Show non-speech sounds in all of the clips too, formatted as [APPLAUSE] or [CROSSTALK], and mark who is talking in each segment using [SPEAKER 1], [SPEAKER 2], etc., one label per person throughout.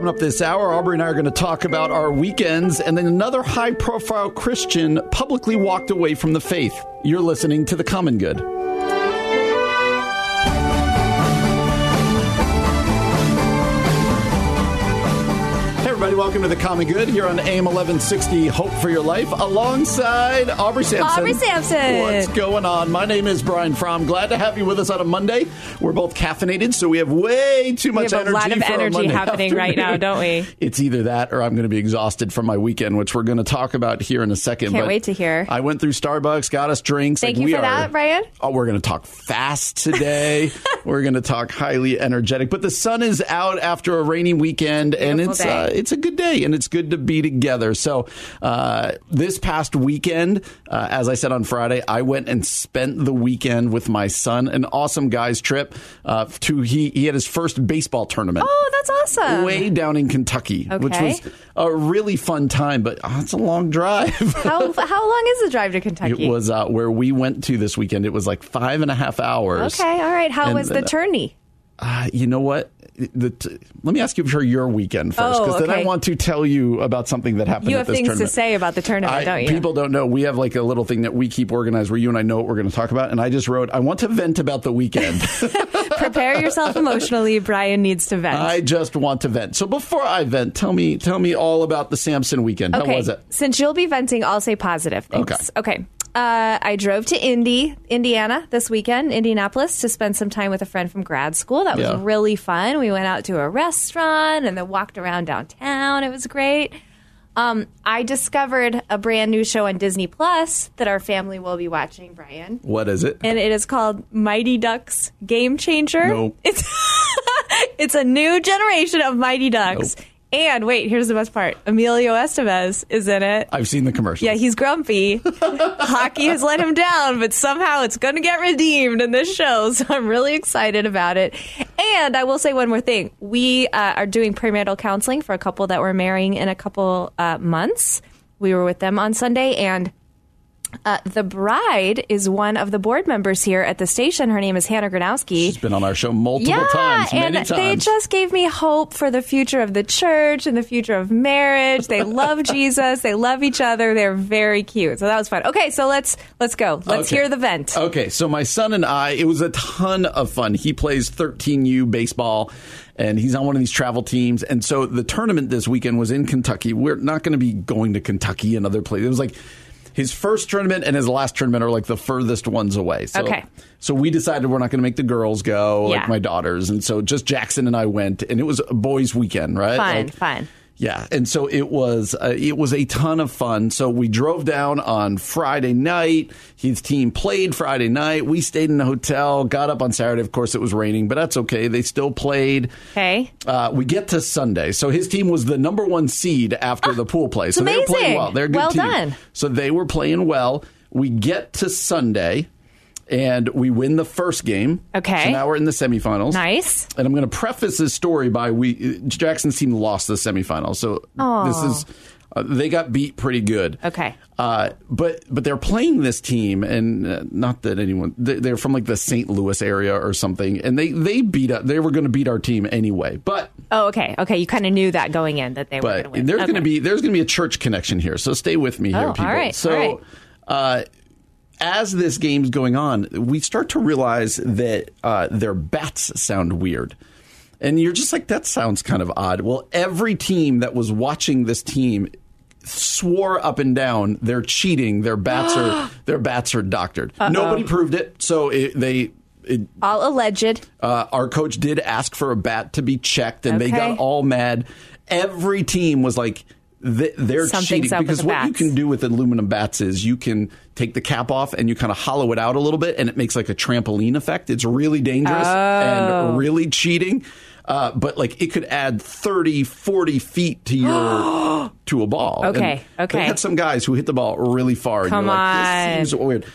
[SPEAKER 1] Coming up this hour, Aubrey and I are going to talk about our weekends, and then another high profile Christian publicly walked away from the faith. You're listening to The Common Good. Welcome to the Common Good here on AM 1160 Hope for Your Life alongside Aubrey Sampson.
[SPEAKER 2] Aubrey Sampson.
[SPEAKER 1] What's going on? My name is Brian Fromm. Glad to have you with us on a Monday. We're both caffeinated, so we have way too much
[SPEAKER 2] we have
[SPEAKER 1] energy.
[SPEAKER 2] a lot of energy happening
[SPEAKER 1] afternoon.
[SPEAKER 2] right now, don't we? [LAUGHS]
[SPEAKER 1] It's either that or I'm going to be exhausted from my weekend, which we're going to talk about here in a second.
[SPEAKER 2] Can't
[SPEAKER 1] But
[SPEAKER 2] wait to hear.
[SPEAKER 1] I went through Starbucks, got us drinks.
[SPEAKER 2] Thank
[SPEAKER 1] Like,
[SPEAKER 2] you for
[SPEAKER 1] are-
[SPEAKER 2] that, Brian.
[SPEAKER 1] Oh, we're going to talk fast today. [LAUGHS] we're going to talk highly energetic. But the sun is out after a rainy weekend, and it's uh, it's a good day, and it's good to be together. So uh, this past weekend, uh, as I said on Friday, I went and spent the weekend with my son. An awesome guys trip uh, to he he had his first baseball tournament.
[SPEAKER 2] Oh, that's awesome.
[SPEAKER 1] Way down in Kentucky, which was a really fun time, but uh, it's a long drive. [LAUGHS]
[SPEAKER 2] How, how long is the drive to Kentucky?
[SPEAKER 1] It was uh, where we went to this weekend. It was like five and a half hours.
[SPEAKER 2] Okay, all right. How
[SPEAKER 1] And
[SPEAKER 2] was the tourney?
[SPEAKER 1] Uh, you know what? The let me ask you for your weekend first,
[SPEAKER 2] Oh,
[SPEAKER 1] because then I want to tell you about something that happened
[SPEAKER 2] You have things to say about the tournament,
[SPEAKER 1] I-
[SPEAKER 2] don't you?
[SPEAKER 1] People don't know. We have like a little thing that we keep organized where you and I know what we're going to talk about. And I just wrote, I want to vent about the weekend. [LAUGHS]
[SPEAKER 2] Prepare yourself emotionally. Brian needs to vent.
[SPEAKER 1] I just want to vent. So before I vent, tell me, tell me all about the Sampson weekend.
[SPEAKER 2] okay.
[SPEAKER 1] How was it?
[SPEAKER 2] Since you'll be venting, I'll say positive things.
[SPEAKER 1] Okay.
[SPEAKER 2] Okay. Uh, I drove to Indy, Indiana this weekend, Indianapolis, to spend some time with a friend from grad school. That was
[SPEAKER 1] Yeah.
[SPEAKER 2] really fun. We went out to a restaurant and then walked around downtown. It was great. Um, I discovered a brand new show on Disney Plus that our family will be watching, Brian.
[SPEAKER 1] What is it?
[SPEAKER 2] and it is called Mighty Ducks Game Changer.
[SPEAKER 1] Nope.
[SPEAKER 2] It's [LAUGHS] it's a new generation of Mighty Ducks.
[SPEAKER 1] Nope.
[SPEAKER 2] And wait, here's the best part: Emilio Estevez is in it.
[SPEAKER 1] I've seen the commercial.
[SPEAKER 2] Yeah, he's grumpy. [LAUGHS] Hockey has let him down, but somehow it's going to get redeemed in this show. So I'm really excited about it. And I will say one more thing: we uh, are doing premarital counseling for a couple that we're marrying in a couple uh, months. We were with them on Sunday, and uh, the bride is one of the board members here at the station. Her name is Hannah Granowski.
[SPEAKER 1] She's been on our show multiple
[SPEAKER 2] yeah,
[SPEAKER 1] times,
[SPEAKER 2] and
[SPEAKER 1] times.
[SPEAKER 2] they just gave me hope for the future of the church and the future of marriage. They love [LAUGHS] Jesus. They love each other. They're very cute. So that was fun. Okay, so let's let's go. Let's
[SPEAKER 1] Okay.
[SPEAKER 2] hear the vent.
[SPEAKER 1] Okay, so my son and I, it was a ton of fun. He plays 13U baseball and he's on one of these travel teams. And so the tournament this weekend was in Kentucky. We're not going to be going to Kentucky and other places. It was like his first tournament and his last tournament are like the furthest ones away. So,
[SPEAKER 2] Okay.
[SPEAKER 1] So we decided we're not going to make the girls go, like
[SPEAKER 2] Yeah.
[SPEAKER 1] my daughters. And so just Jackson and I went, and it was a boys' weekend, right?
[SPEAKER 2] Fine,
[SPEAKER 1] Like-
[SPEAKER 2] fun.
[SPEAKER 1] Yeah, and so it was uh, it was a ton of fun. So we drove down on Friday night. His team played Friday night. We stayed in the hotel. Got up on Saturday. Of course, it was raining, but that's okay. They still played.
[SPEAKER 2] Okay.
[SPEAKER 1] Uh, we get to Sunday. So his team was the number one seed after the pool play. So they were playing well. They're a good
[SPEAKER 2] Well
[SPEAKER 1] team.
[SPEAKER 2] done.
[SPEAKER 1] So they were playing well. We get to Sunday. And we win the first game.
[SPEAKER 2] Okay.
[SPEAKER 1] So now we're in the semifinals.
[SPEAKER 2] Nice.
[SPEAKER 1] And I'm going to preface this story by we Jackson's team lost the semifinals, so this is uh, they got beat pretty good.
[SPEAKER 2] Okay.
[SPEAKER 1] Uh, but but they're playing this team, and uh, not that anyone they- they're from like the St. Louis area or something, and they they beat up. They were going to beat our team anyway, but
[SPEAKER 2] Oh, okay. Okay. You kind of knew that going in that they were going to
[SPEAKER 1] but there's
[SPEAKER 2] Okay.
[SPEAKER 1] going to be there's going to be a church connection here. So stay with me here,
[SPEAKER 2] Oh,
[SPEAKER 1] people.
[SPEAKER 2] right,
[SPEAKER 1] so.
[SPEAKER 2] all right.
[SPEAKER 1] As this game's going on, we start to realize that uh, their bats sound weird. And you're just like, that sounds kind of odd. Well, every team that was watching this team swore up and down they're cheating. Their bats are [GASPS] their bats are doctored. Nobody proved it, so it, they. It,
[SPEAKER 2] all alleged.
[SPEAKER 1] uh, our coach did ask for a bat to be checked, and they got all mad. Every team was like, th- they're
[SPEAKER 2] Something's
[SPEAKER 1] cheating because what you can do with aluminum bats is you can take the cap off and you kind of hollow it out a little bit, and it makes like a trampoline effect. It's really dangerous
[SPEAKER 2] Oh.
[SPEAKER 1] and really cheating. Uh, but like it could add 30, 40 feet to your [GASPS] to a ball.
[SPEAKER 2] Okay,
[SPEAKER 1] And
[SPEAKER 2] okay.
[SPEAKER 1] They had some guys who hit the ball really far.
[SPEAKER 2] Come
[SPEAKER 1] and you're like, seems weird.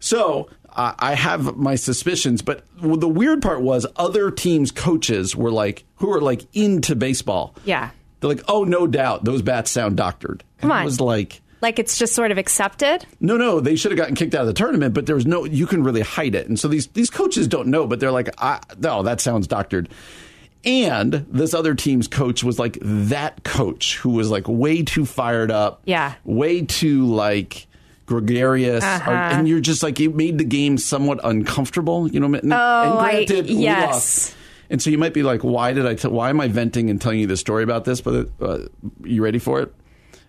[SPEAKER 1] So I I have my suspicions, but the weird part was other teams' coaches were like, who are like into baseball.
[SPEAKER 2] Yeah.
[SPEAKER 1] They're like, oh, no doubt, those bats sound doctored.
[SPEAKER 2] Come
[SPEAKER 1] And
[SPEAKER 2] on.
[SPEAKER 1] I was like,
[SPEAKER 2] Like it's just sort of accepted.
[SPEAKER 1] no, no, they should have gotten kicked out of the tournament, but there was no, you can really hide it. And so these, these coaches don't know, but they're like, I, no, that sounds doctored. And this other team's coach was like that coach who was like way too fired up.
[SPEAKER 2] Yeah.
[SPEAKER 1] Way too like gregarious.
[SPEAKER 2] Uh-huh.
[SPEAKER 1] And you're just like, it made the game somewhat uncomfortable. You know, and,
[SPEAKER 2] Oh, I-
[SPEAKER 1] and granted, we
[SPEAKER 2] yes.
[SPEAKER 1] lost. And so you might be like, why did I, t- why am I venting and telling you this story about this? But uh, you ready for it?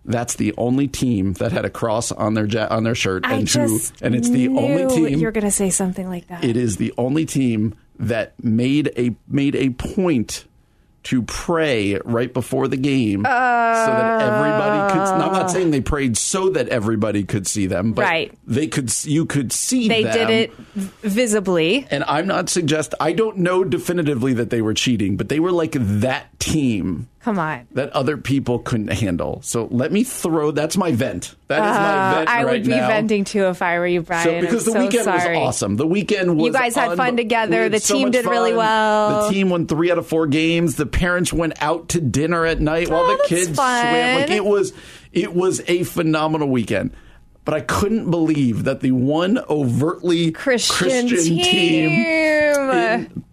[SPEAKER 1] That's the only team that had a cross on their ja- on their shirt, and who, and it's the only team.
[SPEAKER 2] you're going to say something like that.
[SPEAKER 1] It is the only team that made a made a point to pray right before the game so that everybody could. I'm not saying they prayed so that everybody could see them, but
[SPEAKER 2] Right.
[SPEAKER 1] they could. You could see
[SPEAKER 2] they
[SPEAKER 1] them.
[SPEAKER 2] did it visibly.
[SPEAKER 1] And I'm not suggest. I don't know definitively that they were cheating, but they were like that team
[SPEAKER 2] Come on.
[SPEAKER 1] that other people couldn't handle. So let me throw. That's my vent. That is my vent
[SPEAKER 2] Uh, I
[SPEAKER 1] right
[SPEAKER 2] would be
[SPEAKER 1] now.
[SPEAKER 2] venting too if I were you, Brian.
[SPEAKER 1] So because
[SPEAKER 2] I'm
[SPEAKER 1] the
[SPEAKER 2] so
[SPEAKER 1] weekend
[SPEAKER 2] sorry.
[SPEAKER 1] was awesome. The weekend was
[SPEAKER 2] You guys had fun together. The
[SPEAKER 1] so
[SPEAKER 2] team did really well.
[SPEAKER 1] The team won three out of four games. The parents went out to dinner at night while
[SPEAKER 2] Oh,
[SPEAKER 1] the kids
[SPEAKER 2] fun.
[SPEAKER 1] swam. Like it was, it was a phenomenal weekend. But I couldn't believe that the one overtly
[SPEAKER 2] Christian, team.
[SPEAKER 1] team in-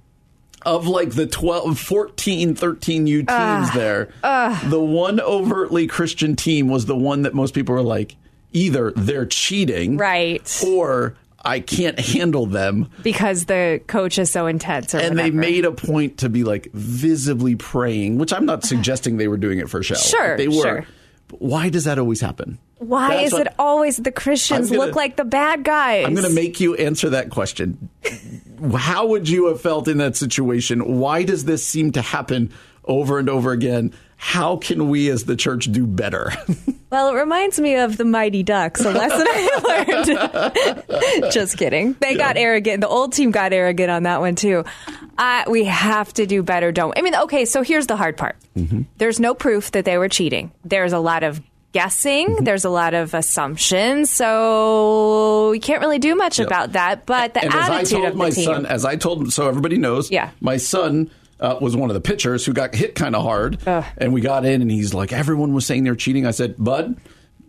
[SPEAKER 1] of like the 12 14 13 u teams there the one overtly christian team was the one that most people were like either they're cheating
[SPEAKER 2] Right.
[SPEAKER 1] or i can't handle them
[SPEAKER 2] because the coach is so intense or
[SPEAKER 1] and they made a point to be like visibly praying which i'm not suggesting they were doing it for show
[SPEAKER 2] Sure,
[SPEAKER 1] they were
[SPEAKER 2] sure.
[SPEAKER 1] But why does that always happen
[SPEAKER 2] Why
[SPEAKER 1] That's
[SPEAKER 2] is
[SPEAKER 1] what-
[SPEAKER 2] it always the Christians
[SPEAKER 1] gonna-
[SPEAKER 2] look like the bad guys?
[SPEAKER 1] I'm going to make you answer that question. How would you have felt in that situation? Why does this seem to happen over and over again? How can we as the church do better? [LAUGHS]
[SPEAKER 2] Well, it reminds me of the Mighty Ducks, a lesson I [LAUGHS] learned. [LAUGHS] Just kidding. They got arrogant. The old team got arrogant on that one too. Uh, we have to do better, don't we? I mean, okay, so here's the hard part.
[SPEAKER 1] Mm-hmm.
[SPEAKER 2] There's no proof that they were cheating. There's a lot of guessing.
[SPEAKER 1] Mm-hmm.
[SPEAKER 2] There's a lot of assumptions. So we can't really do much about that. But the
[SPEAKER 1] and
[SPEAKER 2] attitude
[SPEAKER 1] told
[SPEAKER 2] of the
[SPEAKER 1] my
[SPEAKER 2] team.
[SPEAKER 1] son, as I told, so everybody knows,
[SPEAKER 2] Yeah.
[SPEAKER 1] my son uh, was one of the pitchers who got hit kind of hard,
[SPEAKER 2] Ugh.
[SPEAKER 1] and we got in, and he's like, everyone was saying they're cheating. I said, Bud.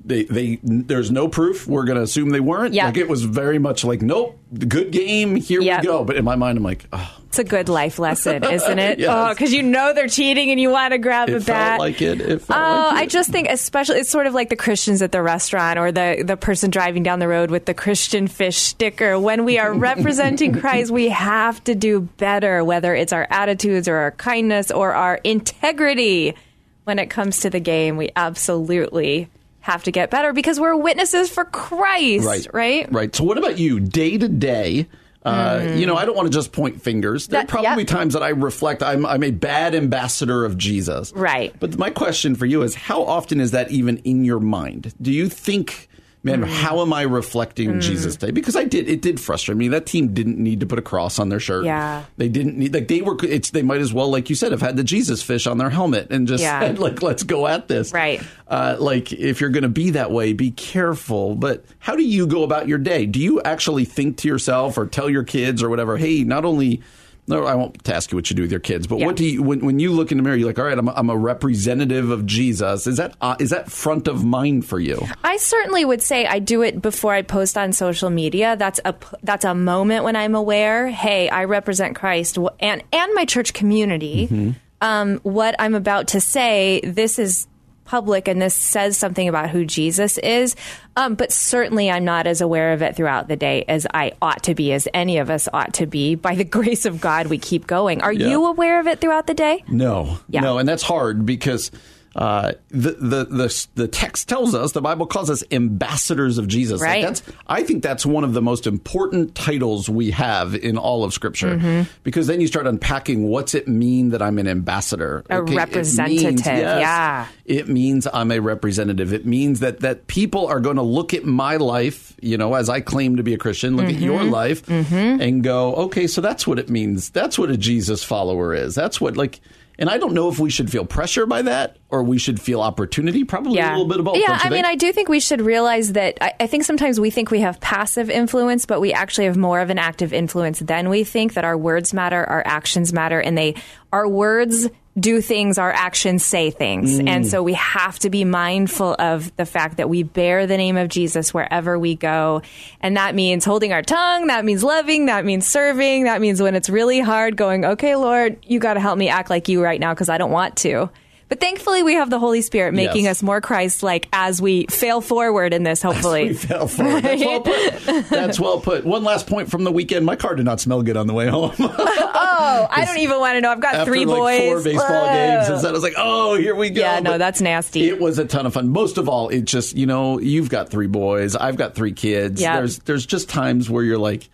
[SPEAKER 1] They, they, there's no proof. We're going to assume they weren't.
[SPEAKER 2] Yeah.
[SPEAKER 1] Like it was very much like, nope, good game. Here
[SPEAKER 2] Yep.
[SPEAKER 1] we go. But in my mind, I'm like, oh,
[SPEAKER 2] It's a good life lesson, [LAUGHS] isn't it?
[SPEAKER 1] Yes.
[SPEAKER 2] Oh, because you know they're cheating and you want to grab
[SPEAKER 1] it
[SPEAKER 2] bat.
[SPEAKER 1] like it. It felt
[SPEAKER 2] Oh,
[SPEAKER 1] like it.
[SPEAKER 2] I just think, especially, it's sort of like the Christians at the restaurant or the, the person driving down the road with the Christian fish sticker. When we are representing [LAUGHS] Christ, we have to do better, whether it's our attitudes or our kindness or our integrity. When it comes to the game, we absolutely have to get better because we're witnesses for Christ, right? Right.
[SPEAKER 1] Right. So, what about you, day to day? Uh, You know, I don't want to just point fingers. There are probably
[SPEAKER 2] yep.
[SPEAKER 1] times that I reflect I'm, I'm a bad ambassador of Jesus.
[SPEAKER 2] Right.
[SPEAKER 1] But my question for you is how often is that even in your mind? Do you think, man,
[SPEAKER 2] Mm.
[SPEAKER 1] how am I reflecting Jesus today? Because I did, it did frustrate me. That team didn't need to put a cross on their shirt.
[SPEAKER 2] Yeah.
[SPEAKER 1] They didn't need, like, they were, it's, they might as well, like you said, have had the Jesus fish on their helmet and just
[SPEAKER 2] Yeah.
[SPEAKER 1] said, like, let's go at this.
[SPEAKER 2] Right.
[SPEAKER 1] Uh, like, if you're going to be that way, be careful. But how do you go about your day? Do you actually think to yourself or tell your kids or whatever, hey, not only, no, I won't ask you what you do with your kids, but
[SPEAKER 2] Yeah.
[SPEAKER 1] what do you, when, when you look in the mirror, you're like, all right, I'm a, I'm a representative of Jesus. Is that, uh, is that front of mind for you?
[SPEAKER 2] I certainly would say I do it before I post on social media. That's a that's a moment when I'm aware. Hey, I represent Christ and and my church community. Um, what I'm about to say, this is public, and this says something about who Jesus is. Um, but certainly, I'm not as aware of it throughout the day as I ought to be, as any of us ought to be. By the [LAUGHS] grace of God, we keep going. Are
[SPEAKER 1] Yeah.
[SPEAKER 2] you aware of it throughout the day?
[SPEAKER 1] No,
[SPEAKER 2] Yeah.
[SPEAKER 1] no, and that's hard because uh, the, the the the text tells us the Bible calls us ambassadors of Jesus. Like,
[SPEAKER 2] Right.
[SPEAKER 1] that's I think that's one of the most important titles we have in all of Scripture
[SPEAKER 2] Mm-hmm.
[SPEAKER 1] because then you start unpacking what's it mean that I'm an ambassador,
[SPEAKER 2] A
[SPEAKER 1] it means-
[SPEAKER 2] representative,
[SPEAKER 1] yes,
[SPEAKER 2] yeah.
[SPEAKER 1] it means I'm a representative. It means that that people are going to look at my life, you know, as I claim to be a Christian, look at
[SPEAKER 2] Mm-hmm.
[SPEAKER 1] your life and go, okay, so that's what it means. That's what a Jesus follower is. That's what like. And I don't know if we should feel pressure by that or we should feel opportunity. Probably a little bit of both.
[SPEAKER 2] Yeah, I mean. I do think we should realize that. I, I think sometimes we think we have passive influence, but we actually have more of an active influence than we think. That our words matter, our actions matter, and they our words do things, our actions say things,
[SPEAKER 1] Mm.
[SPEAKER 2] and so we have to be mindful of the fact that we bear the name of Jesus wherever we go, and that means holding our tongue, that means loving, that means serving, that means when it's really hard, going, okay, Lord, you got to help me act like you right now because I don't want to. But thankfully, we have the Holy Spirit making
[SPEAKER 1] Yes.
[SPEAKER 2] us more Christ-like as we fail forward in this. Hopefully,
[SPEAKER 1] We fell for it. That's well put. [LAUGHS] That's well put. One last point from the weekend. My car did not smell good on the way home. [LAUGHS]
[SPEAKER 2] oh, I don't even want to know. I've got three
[SPEAKER 1] like
[SPEAKER 2] boys.
[SPEAKER 1] four baseball
[SPEAKER 2] Ugh.
[SPEAKER 1] games, and so I was like, "Oh, here we go."
[SPEAKER 2] Yeah, no,
[SPEAKER 1] But
[SPEAKER 2] that's nasty.
[SPEAKER 1] It was a ton of fun. Most of all, it just you know you've got three boys, I've got three kids.
[SPEAKER 2] Yeah.
[SPEAKER 1] There's there's just times where you're like.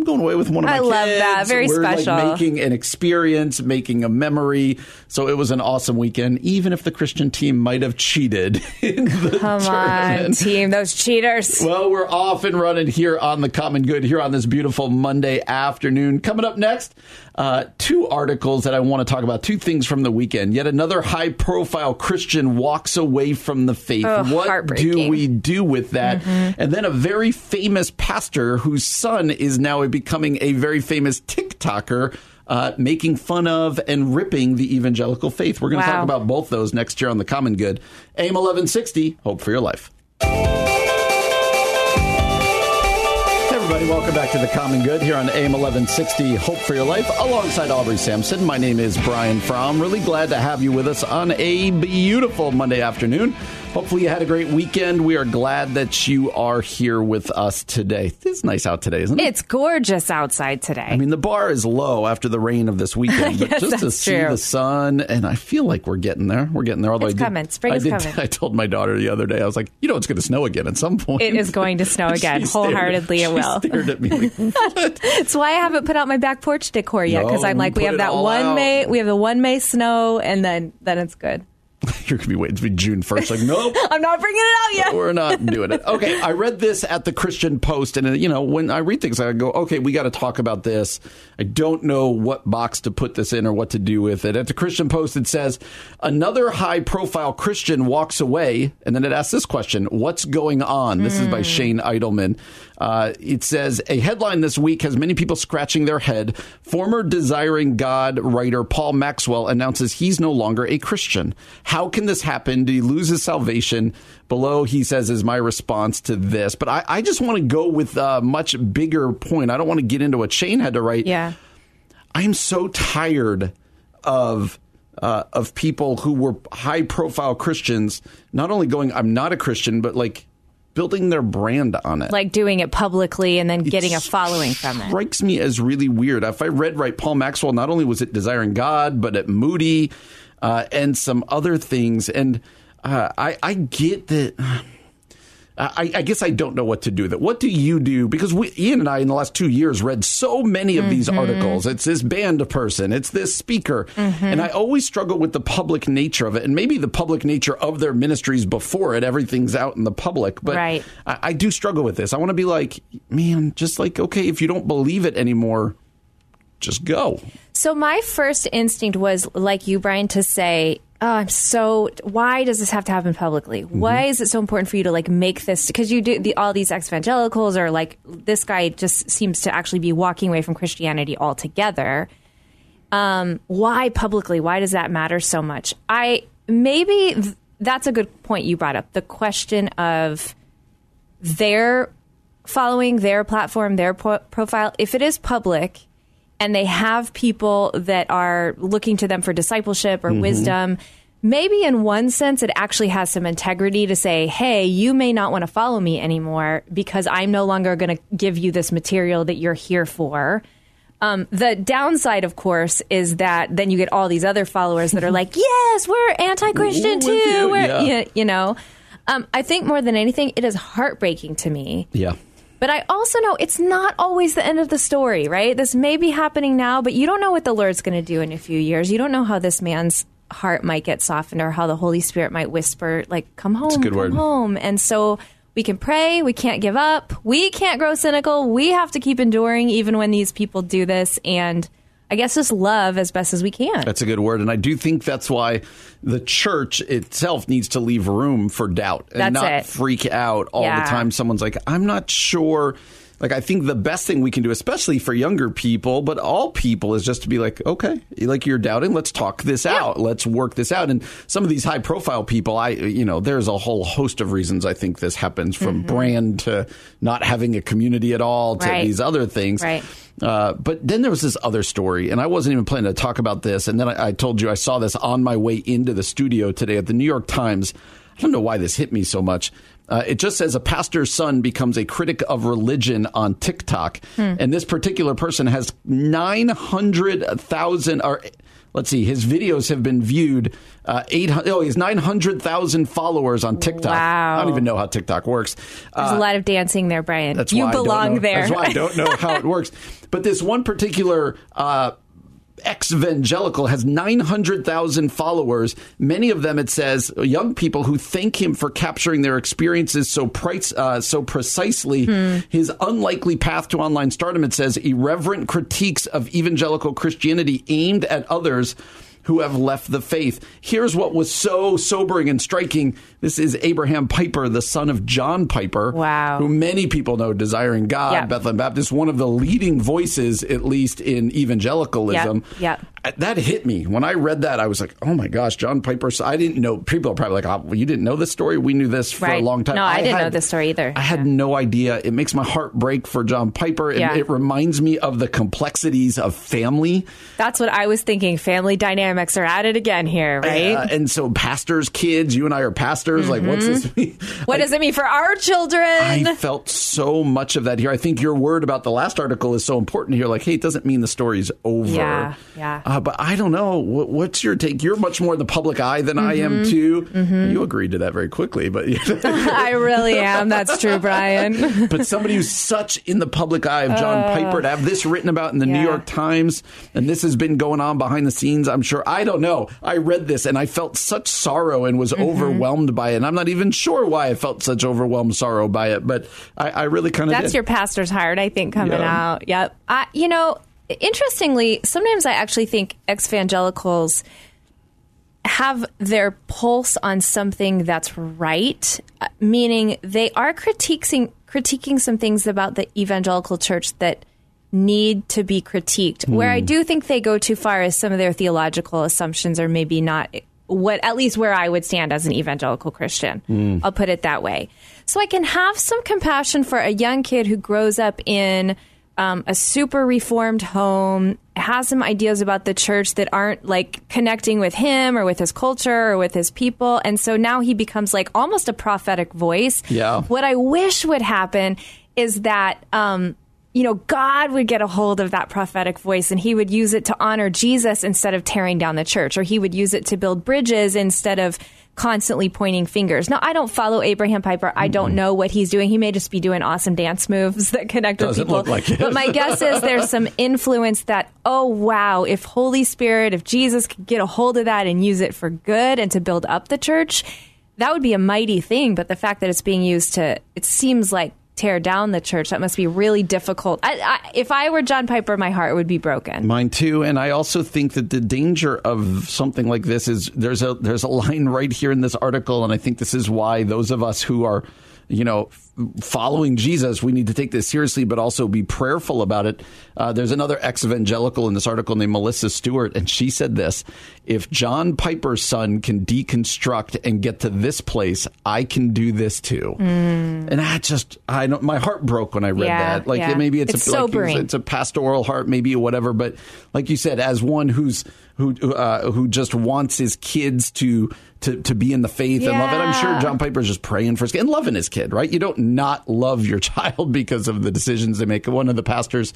[SPEAKER 1] I'm going away with one of my
[SPEAKER 2] I
[SPEAKER 1] kids.
[SPEAKER 2] love that. Very
[SPEAKER 1] We're
[SPEAKER 2] special.
[SPEAKER 1] Like making an experience, making a memory. So it was an awesome weekend, even if the Christian team might have cheated [LAUGHS] in the
[SPEAKER 2] Come on, team, those cheaters.
[SPEAKER 1] Well, we're off and running here on the Common Good here on this beautiful Monday afternoon. Coming up next, uh, two articles that I want to talk about, two things from the weekend. Yet another high profile Christian walks away from the faith.
[SPEAKER 2] Oh,
[SPEAKER 1] what do we do with that? And then a very famous pastor whose son is now becoming a very famous TikToker. Uh, making fun of and ripping the evangelical faith. We're going to
[SPEAKER 2] Wow.
[SPEAKER 1] talk about both those next year on the Common Good. AM 1160, Hope for Your Life. Everybody, welcome back to the Common Good here on AM 1160 Hope for Your Life alongside Aubrey Sampson. My name is Brian Fromm. Really glad to have you with us on a beautiful Monday afternoon. Hopefully you had a great weekend. We are glad that you are here with us today. It's nice out today, isn't it?
[SPEAKER 2] It's gorgeous outside today.
[SPEAKER 1] I mean, the bar is low after the rain of this weekend, [LAUGHS] but
[SPEAKER 2] Yes,
[SPEAKER 1] just to see
[SPEAKER 2] true.
[SPEAKER 1] the sun, and I feel like we're getting there. We're getting there. Although
[SPEAKER 2] It's
[SPEAKER 1] I did,
[SPEAKER 2] coming. Spring
[SPEAKER 1] I did-
[SPEAKER 2] coming. [LAUGHS]
[SPEAKER 1] I told my daughter the other day, I was like, you know, it's going to snow again at some point.
[SPEAKER 2] It is going to snow [LAUGHS] again.
[SPEAKER 1] stared-
[SPEAKER 2] Wholeheartedly it
[SPEAKER 1] she
[SPEAKER 2] will.
[SPEAKER 1] Stared at me like, [LAUGHS] what?
[SPEAKER 2] That's why I haven't put out my back porch decor yet because
[SPEAKER 1] No,
[SPEAKER 2] I'm like, we have that one
[SPEAKER 1] out.
[SPEAKER 2] May, we have the one May snow, and then then it's good. [LAUGHS]
[SPEAKER 1] You're going to be waiting to be June 1st. Like, nope. [LAUGHS]
[SPEAKER 2] I'm not bringing it out yet.
[SPEAKER 1] We're not doing it. Okay, I read this at the Christian Post, and uh, you know, when I read things, I go, okay, we got to talk about this. I don't know what box to put this in or what to do with it. At the Christian Post, it says another high-profile Christian walks away, and then it asks this question: What's going on? This is by Shane Idleman. Uh, it says a headline this week has many people scratching their head. Former Desiring God writer Paul Maxwell announces he's no longer a Christian. How can this happen? Did he lose his salvation? Below, he says, is my response to this. But I, I just want to go with a much bigger point. I don't want to get into what Shane had to write.
[SPEAKER 2] Yeah.
[SPEAKER 1] I'm so tired of uh, of people who were high profile Christians not only going, I'm not a Christian, but like building their brand on it.
[SPEAKER 2] Like doing it publicly and then getting a following from it.
[SPEAKER 1] strikes me as really weird. If I read right, Paul Maxwell not only was it Desiring God, but at Moody uh, and some other things. And uh, I, I get that. I, I guess I don't know what to do with it. What do you do? Because we, Ian and I, in the last two years, read so many of these mm-hmm. articles. It's this band person, it's this speaker. Mm-hmm. And I always struggle with the public nature of it and maybe the public nature of their ministries before it. Everything's out in the public. But
[SPEAKER 2] Right.
[SPEAKER 1] I, I do struggle with this. I want to be like, man, just like, okay, if you don't believe it anymore, just go.
[SPEAKER 2] So my first instinct was like you, Brian, to say, "Oh, I'm so. Why does this have to happen publicly? Why is it so important for you to like make this? Because you do the, all these evangelicals are like this guy just seems to actually be walking away from Christianity altogether. Um, why publicly? Why does that matter so much? I maybe th- that's a good point you brought up. The question of their following their platform, their po- profile, if it is public and they have people that are looking to them for discipleship or wisdom, maybe in one sense it actually has some integrity to say, hey, you may not want to follow me anymore because I'm no longer going to give you this material that you're here for. Um, the downside, of course, is that then you get all these other followers that are like, [LAUGHS] "Yes, we're anti-Christian too."
[SPEAKER 1] you,
[SPEAKER 2] We're,
[SPEAKER 1] yeah.
[SPEAKER 2] you, you know, um, I think more than anything, it is heartbreaking to me
[SPEAKER 1] Yeah.
[SPEAKER 2] But I also know it's not always the end of the story, right? This may be happening now, but you don't know what the Lord's going to do in a few years. You don't know how this man's heart might get softened or how the Holy Spirit might whisper, like, come home,
[SPEAKER 1] good
[SPEAKER 2] come
[SPEAKER 1] word.
[SPEAKER 2] home. And so we can pray. We can't give up. We can't grow cynical. We have to keep enduring even when these people do this. And I guess just love as best as we can.
[SPEAKER 1] That's a good word. And I do think that's why the church itself needs to leave room for doubt and
[SPEAKER 2] That's
[SPEAKER 1] not
[SPEAKER 2] it.
[SPEAKER 1] freak out all
[SPEAKER 2] Yeah.
[SPEAKER 1] the time. Someone's like, I'm not sure. Like, I think the best thing we can do, especially for younger people, but all people, is just to be like, okay, like you're doubting, let's talk this out. Let's work this out. And some of these high profile people, I, you know, there's a whole host of reasons I think this happens from brand to not having a community at all to
[SPEAKER 2] Mm-hmm. Right.
[SPEAKER 1] these other things.
[SPEAKER 2] Right.
[SPEAKER 1] Uh, but then there was this other story, and I wasn't even planning to talk about this. And then I, I told you I saw this on my way into the studio today at the New York Times. I don't know why this hit me so much. Uh, it just says a pastor's son becomes a critic of religion on TikTok, and this particular person has nine hundred thousand or. Let's see. His videos have been viewed. Uh, eight hundred. Oh, he has nine hundred thousand followers on TikTok.
[SPEAKER 2] Wow.
[SPEAKER 1] I don't even know how TikTok works.
[SPEAKER 2] There's a lot of dancing there, Brian.
[SPEAKER 1] That's
[SPEAKER 2] you
[SPEAKER 1] why
[SPEAKER 2] belong there.
[SPEAKER 1] That's why I don't know how it works. [LAUGHS] But this one particular uh, ex-evangelical has 900,000 followers. Many of them, it says, young people who thank him for capturing their experiences so price, uh, so precisely.
[SPEAKER 2] Hmm.
[SPEAKER 1] His unlikely path to online stardom, it says, irreverent critiques of evangelical Christianity aimed at others who have left the faith. Here's what was so sobering and striking. This is Abraham Piper, the son of John Piper.
[SPEAKER 2] Wow.
[SPEAKER 1] Who many people know, Desiring God,
[SPEAKER 2] Yeah.
[SPEAKER 1] Bethlehem Baptist, one of the leading voices, at least in evangelicalism.
[SPEAKER 2] Yeah, yeah.
[SPEAKER 1] Uh, That hit me. When I read that, I was like, oh my gosh, John Piper. So I didn't know. People are probably like, oh, well, you didn't know this story? We knew this for a long time.
[SPEAKER 2] No, I didn't know this story either.
[SPEAKER 1] I had
[SPEAKER 2] Yeah.
[SPEAKER 1] no idea. It makes my heart break for John Piper. It,
[SPEAKER 2] Yeah.
[SPEAKER 1] it reminds me of the complexities of family.
[SPEAKER 2] That's what I was thinking. Family dynamics are at it again here, right?
[SPEAKER 1] Uh, and so pastors, kids, you and I are pastors. Like, what's this mean?
[SPEAKER 2] Mm-hmm. [LAUGHS] what does it mean for our children?
[SPEAKER 1] I felt so much of that here. I think your word about the last article is so important here. Like, hey, it doesn't mean the story's over.
[SPEAKER 2] Yeah, yeah.
[SPEAKER 1] Uh, but I don't know. What, what's your take? You're much more in the public eye than I am,
[SPEAKER 2] Mm-hmm.
[SPEAKER 1] too. You agreed to that very quickly, but [LAUGHS] [LAUGHS]
[SPEAKER 2] I really am. That's true, Brian.
[SPEAKER 1] but somebody who's such in the public eye of John Piper to have this written about in the New
[SPEAKER 2] Uh.
[SPEAKER 1] York Times, and this has been going on behind the scenes. I'm sure. I don't know. I read this and I felt such sorrow and was
[SPEAKER 2] Mm-hmm.
[SPEAKER 1] overwhelmed by it. And I'm not even sure why I felt such overwhelmed sorrow by it, but I, I really kind of
[SPEAKER 2] That's
[SPEAKER 1] did.
[SPEAKER 2] your pastor's heart, I think, coming
[SPEAKER 1] Yeah.
[SPEAKER 2] out. Yep. I, you know, interestingly, sometimes I actually think evangelicals have their pulse on something that's right, uh, meaning they are critiquing critiquing some things about the evangelical church that need to be critiqued. Where I do think they go too far is some of their theological assumptions are maybe not what at least where I would stand as an evangelical Christian. I'll put it that way. So I can have some compassion for a young kid who grows up in um, a super reformed home, has some ideas about the church that aren't like connecting with him or with his culture or with his people. And so now he becomes like almost a prophetic voice.
[SPEAKER 1] Yeah.
[SPEAKER 2] What I wish would happen is that, um, you know, God would get a hold of that prophetic voice and he would use it to honor Jesus instead of tearing down the church, or he would use it to build bridges instead of constantly pointing fingers. Now, I don't follow Abraham Piper. I don't mm-hmm. know what he's doing. He may just be doing awesome dance moves that connect
[SPEAKER 1] Doesn't
[SPEAKER 2] with people.
[SPEAKER 1] look like it.
[SPEAKER 2] But my guess is there's some influence that, oh, wow, if Holy Spirit, if Jesus could get a hold of that and use it for good and to build up the church, that would be a mighty thing. But the fact that it's being used to, it seems like tear down the church, that must be really difficult. I, I, if I were John Piper, my heart would be broken.
[SPEAKER 1] Mine too, and I also think that the danger of something like this is there's a there's a line [LAUGHS] right here in this article, and I think this is why those of us who are, you know, following Jesus, we need to take this seriously, but also be prayerful about it. Uh, there's another ex-evangelical in this article named Melissa Stewart, and she said this: If John Piper's son can deconstruct and get to this place, I can do this too. And I just, I don't, my heart broke when I read
[SPEAKER 2] Yeah,
[SPEAKER 1] that. Like
[SPEAKER 2] yeah.
[SPEAKER 1] maybe it's,
[SPEAKER 2] It's
[SPEAKER 1] a, like,
[SPEAKER 2] sobering.
[SPEAKER 1] it's a pastoral heart, maybe whatever. But like you said, as one who's who uh, who just wants his kids to to to be in the faith and love it, I'm sure
[SPEAKER 2] Yeah.
[SPEAKER 1] John Piper's just praying for his kid and loving his kid, right? You don't not love your [LAUGHS] child because of the decisions they make. One of the pastors.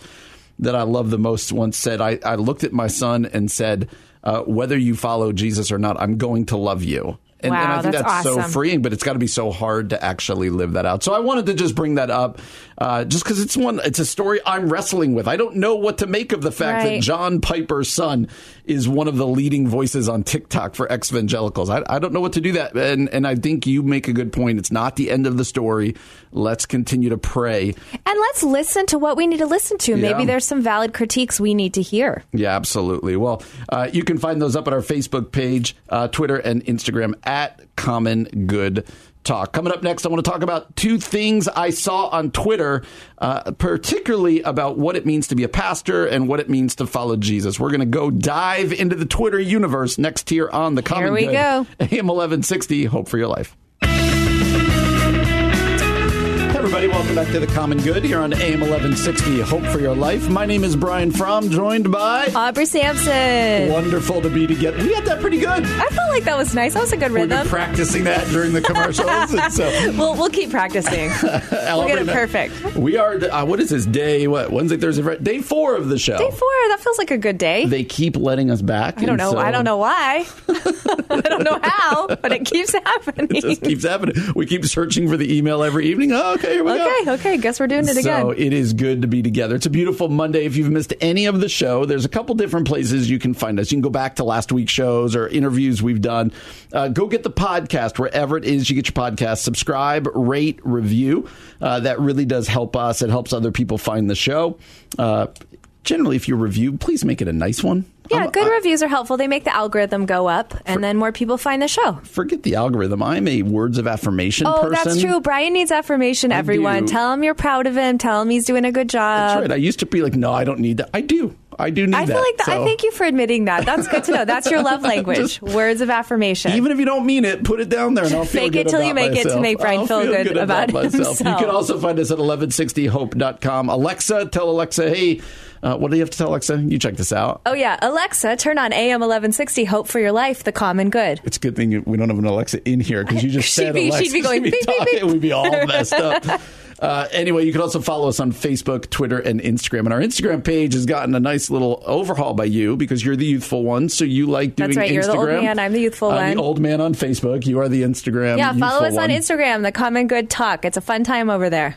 [SPEAKER 1] that I love the most once said, I, I looked at my son and said, uh, whether you follow Jesus or not, I'm going to love you. And,
[SPEAKER 2] Wow,
[SPEAKER 1] and I think
[SPEAKER 2] that's
[SPEAKER 1] that's, so freeing, but it's got to be so hard to actually live that out. So I wanted to just bring that up, uh, just because it's one, it's a story I'm wrestling with. I don't know what to make of the fact that John Piper's son is one of the leading voices on TikTok for ex-evangelicals. I, I don't know what to do that, and and I think you make a good point. It's not the end of the story. Let's continue to pray.
[SPEAKER 2] And let's listen to what we need to listen to. Maybe there's some valid critiques we need to hear.
[SPEAKER 1] Yeah, absolutely. Well, uh, you can find those up at our Facebook page, uh, Twitter, and Instagram at Common Good Talk. Coming up next, I want to talk about two things I saw on Twitter, uh, particularly about what it means to be a pastor and what it means to follow Jesus. We're going to go dive into the Twitter universe next here on the Common There
[SPEAKER 2] we
[SPEAKER 1] Good.
[SPEAKER 2] go. [LAUGHS]
[SPEAKER 1] AM 1160, Hope for Your Life. Everybody, welcome back to the Common Good here on AM 1160, Hope for Your Life. My name is Brian Fromm, joined by.
[SPEAKER 2] Aubrey Sampson.
[SPEAKER 1] Wonderful to be together. We got that pretty good.
[SPEAKER 2] I felt like that was nice. That was a good rhythm.
[SPEAKER 1] We've been practicing that during the commercials. and so, [LAUGHS]
[SPEAKER 2] we'll, we'll keep practicing. [LAUGHS] we'll get it perfect.
[SPEAKER 1] We are, uh, what is this, day, what, Wednesday, Thursday, Friday? Day four of the show.
[SPEAKER 2] Day four, that feels like a good day.
[SPEAKER 1] They keep letting us back.
[SPEAKER 2] I don't know. I don't know why. [LAUGHS] I don't know how, but it keeps happening.
[SPEAKER 1] It just keeps happening. We keep searching for the email every evening. Oh, okay, here we go.
[SPEAKER 2] okay, okay. Guess we're doing it again.
[SPEAKER 1] So it is good to be together. It's a beautiful Monday. If you've missed any of the show, there's a couple different places you can find us. You can go back to last week's shows or interviews we've done. Uh, go get the podcast wherever it is you get your podcast. Subscribe, rate, review. Uh, that really does help us. It helps other people find the show. Uh, generally, if you review, please make it a nice one.
[SPEAKER 2] Yeah,
[SPEAKER 1] I'm-
[SPEAKER 2] good
[SPEAKER 1] I-
[SPEAKER 2] reviews are helpful. They make the algorithm go up, and then more people find the show.
[SPEAKER 1] Forget the algorithm. I'm a words of affirmation
[SPEAKER 2] Oh,
[SPEAKER 1] person.
[SPEAKER 2] that's true. Brian needs affirmation, everyone.
[SPEAKER 1] do.
[SPEAKER 2] Tell him you're proud of him. Tell him he's doing a good job.
[SPEAKER 1] That's right. I used to be like, no, I don't need that. I do. I do need
[SPEAKER 2] I
[SPEAKER 1] that.
[SPEAKER 2] feel like that. I thank you for admitting that. That's good to know. That's your love [LAUGHS] language.
[SPEAKER 1] Just-
[SPEAKER 2] Words of affirmation.
[SPEAKER 1] Even if you don't mean it, put it down there and I'll feel
[SPEAKER 2] Fake
[SPEAKER 1] good
[SPEAKER 2] it till you
[SPEAKER 1] about
[SPEAKER 2] make it to make Brian
[SPEAKER 1] I'll
[SPEAKER 2] feel good about [LAUGHS]
[SPEAKER 1] myself. You
[SPEAKER 2] himself.
[SPEAKER 1] can also find us at 1160hope.com. Alexa, tell Alexa, hey, uh, what do you have to tell Alexa? You check this out.
[SPEAKER 2] oh yeah, Alexa, turn on AM 1160. Hope for your life, the common good.
[SPEAKER 1] It's a good thing we don't have an Alexa in here because you just [LAUGHS]
[SPEAKER 2] She'd
[SPEAKER 1] said
[SPEAKER 2] be-
[SPEAKER 1] Alexa.
[SPEAKER 2] she'd be going beep, beep,
[SPEAKER 1] talking,
[SPEAKER 2] beep.
[SPEAKER 1] We'd be all [LAUGHS] messed up. Uh, anyway, you can also follow us on Facebook, Twitter, and Instagram. And our Instagram page has gotten a nice little overhaul by you because you're the youthful one. So you like doing
[SPEAKER 2] That's right,
[SPEAKER 1] Instagram.
[SPEAKER 2] you're the old man, I'm the youthful
[SPEAKER 1] I'm
[SPEAKER 2] one.
[SPEAKER 1] the old man on Facebook. You are the Instagram.
[SPEAKER 2] Yeah, follow us on. Instagram, the common good talk. It's a fun time over there.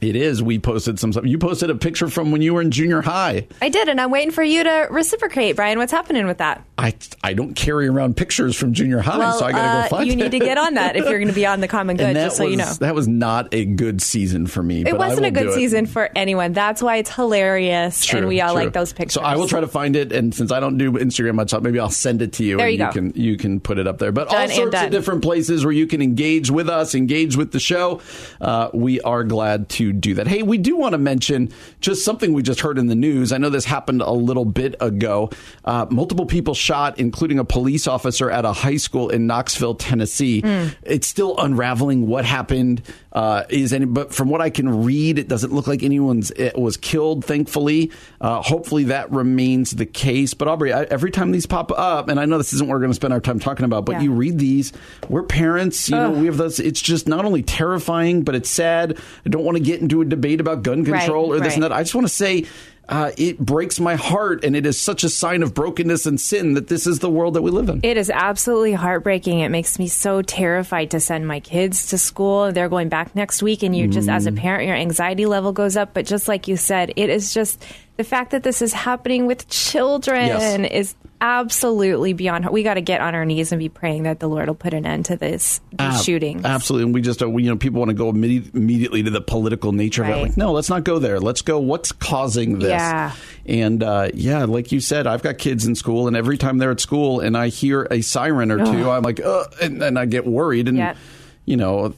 [SPEAKER 1] It is. We posted some stuff. You posted a picture from when you were in junior high.
[SPEAKER 2] I did, and I'm waiting for you to reciprocate, Brian. What's happening with that?
[SPEAKER 1] I I don't carry around pictures from junior high,
[SPEAKER 2] Well,
[SPEAKER 1] so I got to
[SPEAKER 2] uh,
[SPEAKER 1] go find
[SPEAKER 2] you
[SPEAKER 1] it.
[SPEAKER 2] need to get on that if you're going to be on the common good. Just so
[SPEAKER 1] was,
[SPEAKER 2] you know,
[SPEAKER 1] that was not a good season for me.
[SPEAKER 2] it wasn't a good season for anyone. That's why it's hilarious,
[SPEAKER 1] True,
[SPEAKER 2] and we all
[SPEAKER 1] true.
[SPEAKER 2] like those pictures.
[SPEAKER 1] So I will try to find it, and since I don't do Instagram much, maybe I'll send it to you,
[SPEAKER 2] There
[SPEAKER 1] and
[SPEAKER 2] you go.
[SPEAKER 1] can you can put it up there. But all
[SPEAKER 2] Done and
[SPEAKER 1] sorts of different places where you can engage with us, engage with the show. Uh, we are glad to do that. Hey, we do want to mention just something we just heard in the news. I know this happened a little bit ago. Uh, multiple people shot, including a police officer at a high school in Knoxville, Tennessee.
[SPEAKER 2] Hmm.
[SPEAKER 1] It's still unraveling what happened. Uh, is any, but from what I can read, it doesn't look like anyone's it was killed. Thankfully, uh, hopefully that remains the case. But Aubrey, I, every time these pop up, and I know this isn't what we're going to spend our time talking about, but
[SPEAKER 2] Yeah.
[SPEAKER 1] you read these, we're parents. You know, we have those. It's just not only terrifying, but it's sad. I don't want to get into a debate about gun
[SPEAKER 2] Right,
[SPEAKER 1] control or this and that. I just want to say. Uh, it breaks my heart, and it is such a sign of brokenness and sin that this is the world that we live in.
[SPEAKER 2] It is absolutely heartbreaking. It makes me so terrified to send my kids to school. They're going back next week, and you just, as a parent, your anxiety level goes up. But just like you said, it is just the fact that this is happening with children
[SPEAKER 1] Yes.
[SPEAKER 2] is absolutely beyond. We got to get on our knees and be praying that the Lord will put an end to this these
[SPEAKER 1] Ab-
[SPEAKER 2] shootings.
[SPEAKER 1] Absolutely. And we just, uh, we, you know, people want to go imme- immediately to the political nature of it. Like, no, let's not go there. Let's go, what's causing this?
[SPEAKER 2] Yeah.
[SPEAKER 1] And uh, yeah, like you said, I've got kids in school, and every time they're at school and I hear a siren or two, I'm like, uh, and then I get worried. And,
[SPEAKER 2] Yeah.
[SPEAKER 1] You know,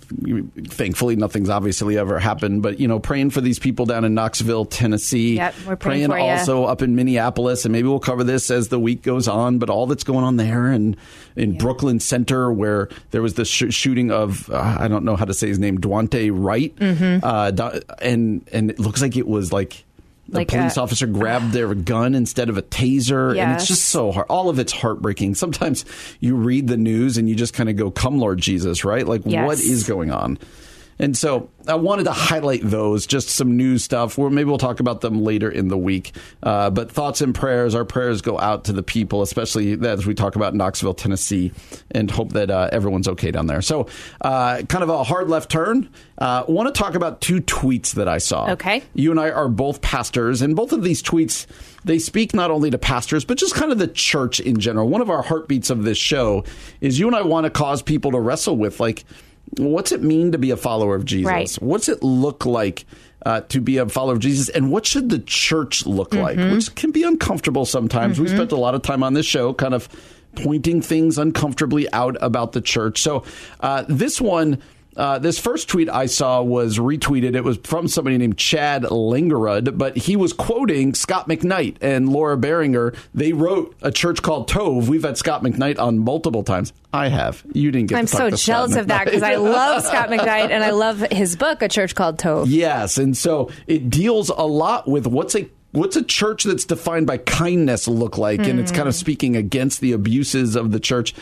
[SPEAKER 1] thankfully nothing's obviously ever happened, but, you know, praying for these people down in Knoxville, Tennessee.
[SPEAKER 2] Yep, we're praying for ya.
[SPEAKER 1] also up in Minneapolis, and maybe we'll cover this as the week goes on. But all that's going on there, and in Brooklyn Center, where there was the sh- shooting of uh, I don't know how to say his name, Daunte Wright,
[SPEAKER 2] Mm-hmm.
[SPEAKER 1] uh, and and it looks like it was like. The
[SPEAKER 2] Like
[SPEAKER 1] police
[SPEAKER 2] a-
[SPEAKER 1] officer grabbed their gun instead of a taser, and it's just so hard. All of it's heartbreaking. Sometimes you read the news and you just kind of go, "Come, Lord Jesus!" Right? Like,
[SPEAKER 2] Yes.
[SPEAKER 1] what is going on? And so I wanted to highlight those, just some news stuff. Or maybe we'll talk about them later in the week. Uh, but thoughts and prayers, our prayers go out to the people, especially as we talk about Knoxville, Tennessee, and hope that uh, everyone's okay down there. So, uh, kind of a hard left turn. I want to talk about two tweets that I saw.
[SPEAKER 2] Okay.
[SPEAKER 1] You and I are both pastors, and both of these tweets they speak not only to pastors but just kind of the church in general. One of our heartbeats of this show is you and I want to cause people to wrestle with like what's it mean to be a follower of Jesus?
[SPEAKER 2] Right.
[SPEAKER 1] What's it look like uh, to be a follower of Jesus? And what should the church look like? Which can be uncomfortable sometimes. We spent a lot of time on this show kind of pointing things uncomfortably out about the church. So uh, this one. Uh, this first tweet I saw was retweeted. It was from somebody named Chad Langerud, but he was quoting Scott McKnight and Laura Barringer. They wrote a church called Tov. We've had Scott McKnight on multiple times. I have. You didn't get.
[SPEAKER 2] I'm
[SPEAKER 1] to talk
[SPEAKER 2] so jealous of that because I [LAUGHS] love Scott McKnight and I love his book, A Church Called Tov.
[SPEAKER 1] Yes, and so it deals a lot with what's a what's a church that's defined by kindness look like, and it's kind of speaking against the abuses of the church.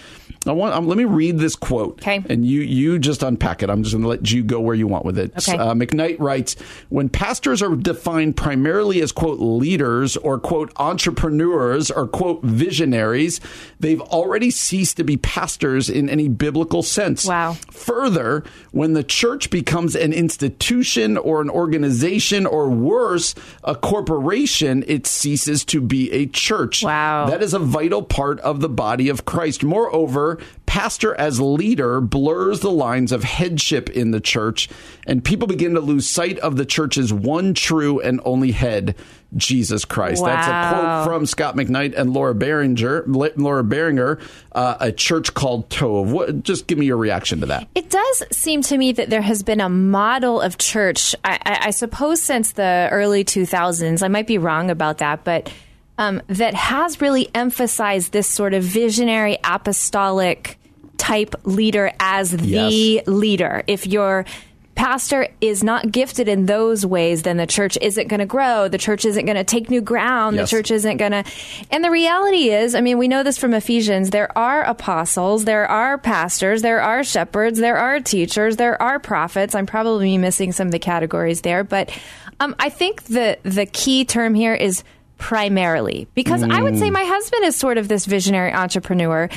[SPEAKER 1] I want. Um, let me read this quote,
[SPEAKER 2] Okay.
[SPEAKER 1] and you you just unpack it. I'm just going to let you go where you want with it.
[SPEAKER 2] Okay.
[SPEAKER 1] Uh, McKnight writes: When pastors are defined primarily as quote leaders or quote entrepreneurs or quote visionaries, they've already ceased to be pastors in any biblical sense.
[SPEAKER 2] Wow.
[SPEAKER 1] Further, when the church becomes an institution or an organization or worse, a corporation, it ceases to be a church.
[SPEAKER 2] Wow.
[SPEAKER 1] That is a vital part of the body of Christ. Moreover, pastor as leader blurs the lines of headship in the church, and people begin to lose sight of the church's one true and only head, Jesus Christ. That's a quote from Scott McKnight and Laura Barringer, Laura Barringer, uh, a church called Tov. What, just give me your reaction to that.
[SPEAKER 2] It does seem to me that there has been a model of church, I, I, I suppose, since the early 2000s. I might be wrong about that, but um, that has really emphasized this sort of visionary, apostolic type leader as the
[SPEAKER 1] Yes.
[SPEAKER 2] leader. If your pastor is not gifted in those ways, then the church isn't going to grow. The church isn't going to take new ground.
[SPEAKER 1] Yes.
[SPEAKER 2] The church isn't going to. And the reality is, I mean, we know this from Ephesians. There are apostles, there are pastors, there are shepherds, there are teachers, there are prophets. I'm probably missing some of the categories there, but um, I think the the key term here is primarily because I would
[SPEAKER 1] Mm.
[SPEAKER 2] say my husband is sort of this visionary entrepreneur.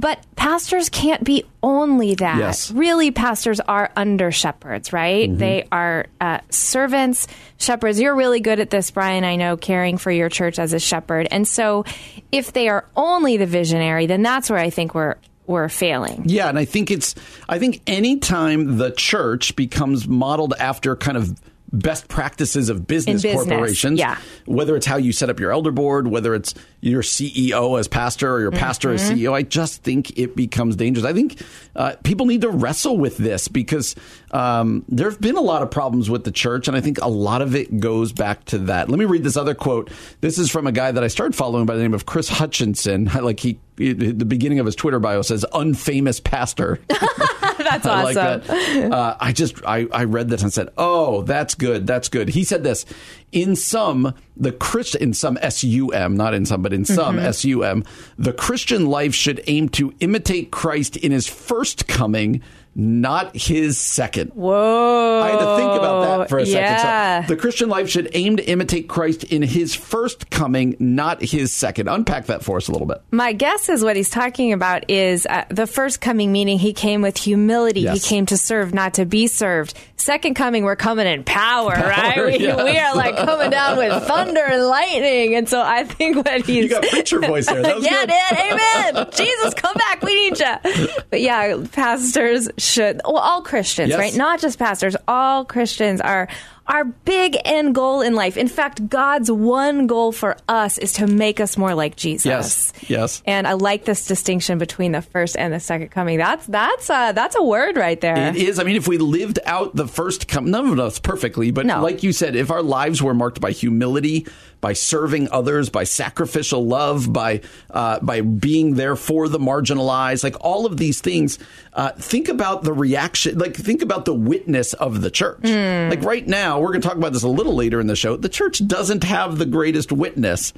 [SPEAKER 2] But pastors can't be only that.
[SPEAKER 1] Yes.
[SPEAKER 2] Really, pastors are under shepherds, right?
[SPEAKER 1] Mm-hmm.
[SPEAKER 2] They are uh, servants, shepherds. You're really good at this, Brian. I know, caring for your church as a shepherd. And so, if they are only the visionary, then that's where I think we're we're failing.
[SPEAKER 1] Yeah, and I think it's I think anytime the church becomes modeled after kind of best practices of business,
[SPEAKER 2] business,
[SPEAKER 1] corporations,
[SPEAKER 2] yeah.
[SPEAKER 1] whether it's how you set up your elder board, whether it's your CEO as pastor or your pastor as
[SPEAKER 2] Mm-hmm.
[SPEAKER 1] CEO, I just think it becomes dangerous. I think uh, people need to wrestle with this because um, there have been a lot of problems with the church, and I think a lot of it goes back to that. Let me read this other quote. This is from a guy that I started following by the name of Chris Hutchinson. [LAUGHS] Like he, the beginning of his Twitter bio says "unfamous pastor." [LAUGHS] [LAUGHS]
[SPEAKER 2] That's
[SPEAKER 1] I like
[SPEAKER 2] awesome.
[SPEAKER 1] that. Uh, I just I, I read this and said, "Oh, that's good. That's good." He said this in some the Christian in some sum not in some but in some sum the Christian life should aim to imitate Christ in his first coming. Not his second.
[SPEAKER 2] Whoa.
[SPEAKER 1] I had to think about that for a second.
[SPEAKER 2] Yeah.
[SPEAKER 1] So the Christian life should aim to imitate Christ in his first coming, not his second. Unpack that for us a little bit.
[SPEAKER 2] My guess is what he's talking about is uh, the first coming, meaning he came with humility.
[SPEAKER 1] Yes.
[SPEAKER 2] He came to serve, not to be served. Second coming, we're coming in power, right? [LAUGHS] We,
[SPEAKER 1] yes.
[SPEAKER 2] we are like coming down with thunder and lightning. And so I think what he's.
[SPEAKER 1] You got preacher voice there. [LAUGHS]
[SPEAKER 2] Yeah,
[SPEAKER 1] good.
[SPEAKER 2] did. Amen. Jesus, come back. We need you. But yeah, pastors should, well, all Christians,
[SPEAKER 1] Yes.
[SPEAKER 2] right? Not just pastors. All Christians are. Our big end goal in life. In fact, God's one goal for us is to make us more like Jesus.
[SPEAKER 1] Yes. Yes.
[SPEAKER 2] And I like this distinction between the first and the second coming. That's that's uh, that's a word right there.
[SPEAKER 1] It is. I mean, if we lived out the first come, none of us perfectly, but
[SPEAKER 2] No.
[SPEAKER 1] like you said, if our lives were marked by humility, by serving others, by sacrificial love, by uh, by being there for the marginalized, like all of these things, uh, think about the reaction. Like think about the witness of the church.
[SPEAKER 2] Hmm.
[SPEAKER 1] Like right now, we're going to talk about this a little later in the show. The church doesn't have the greatest witness.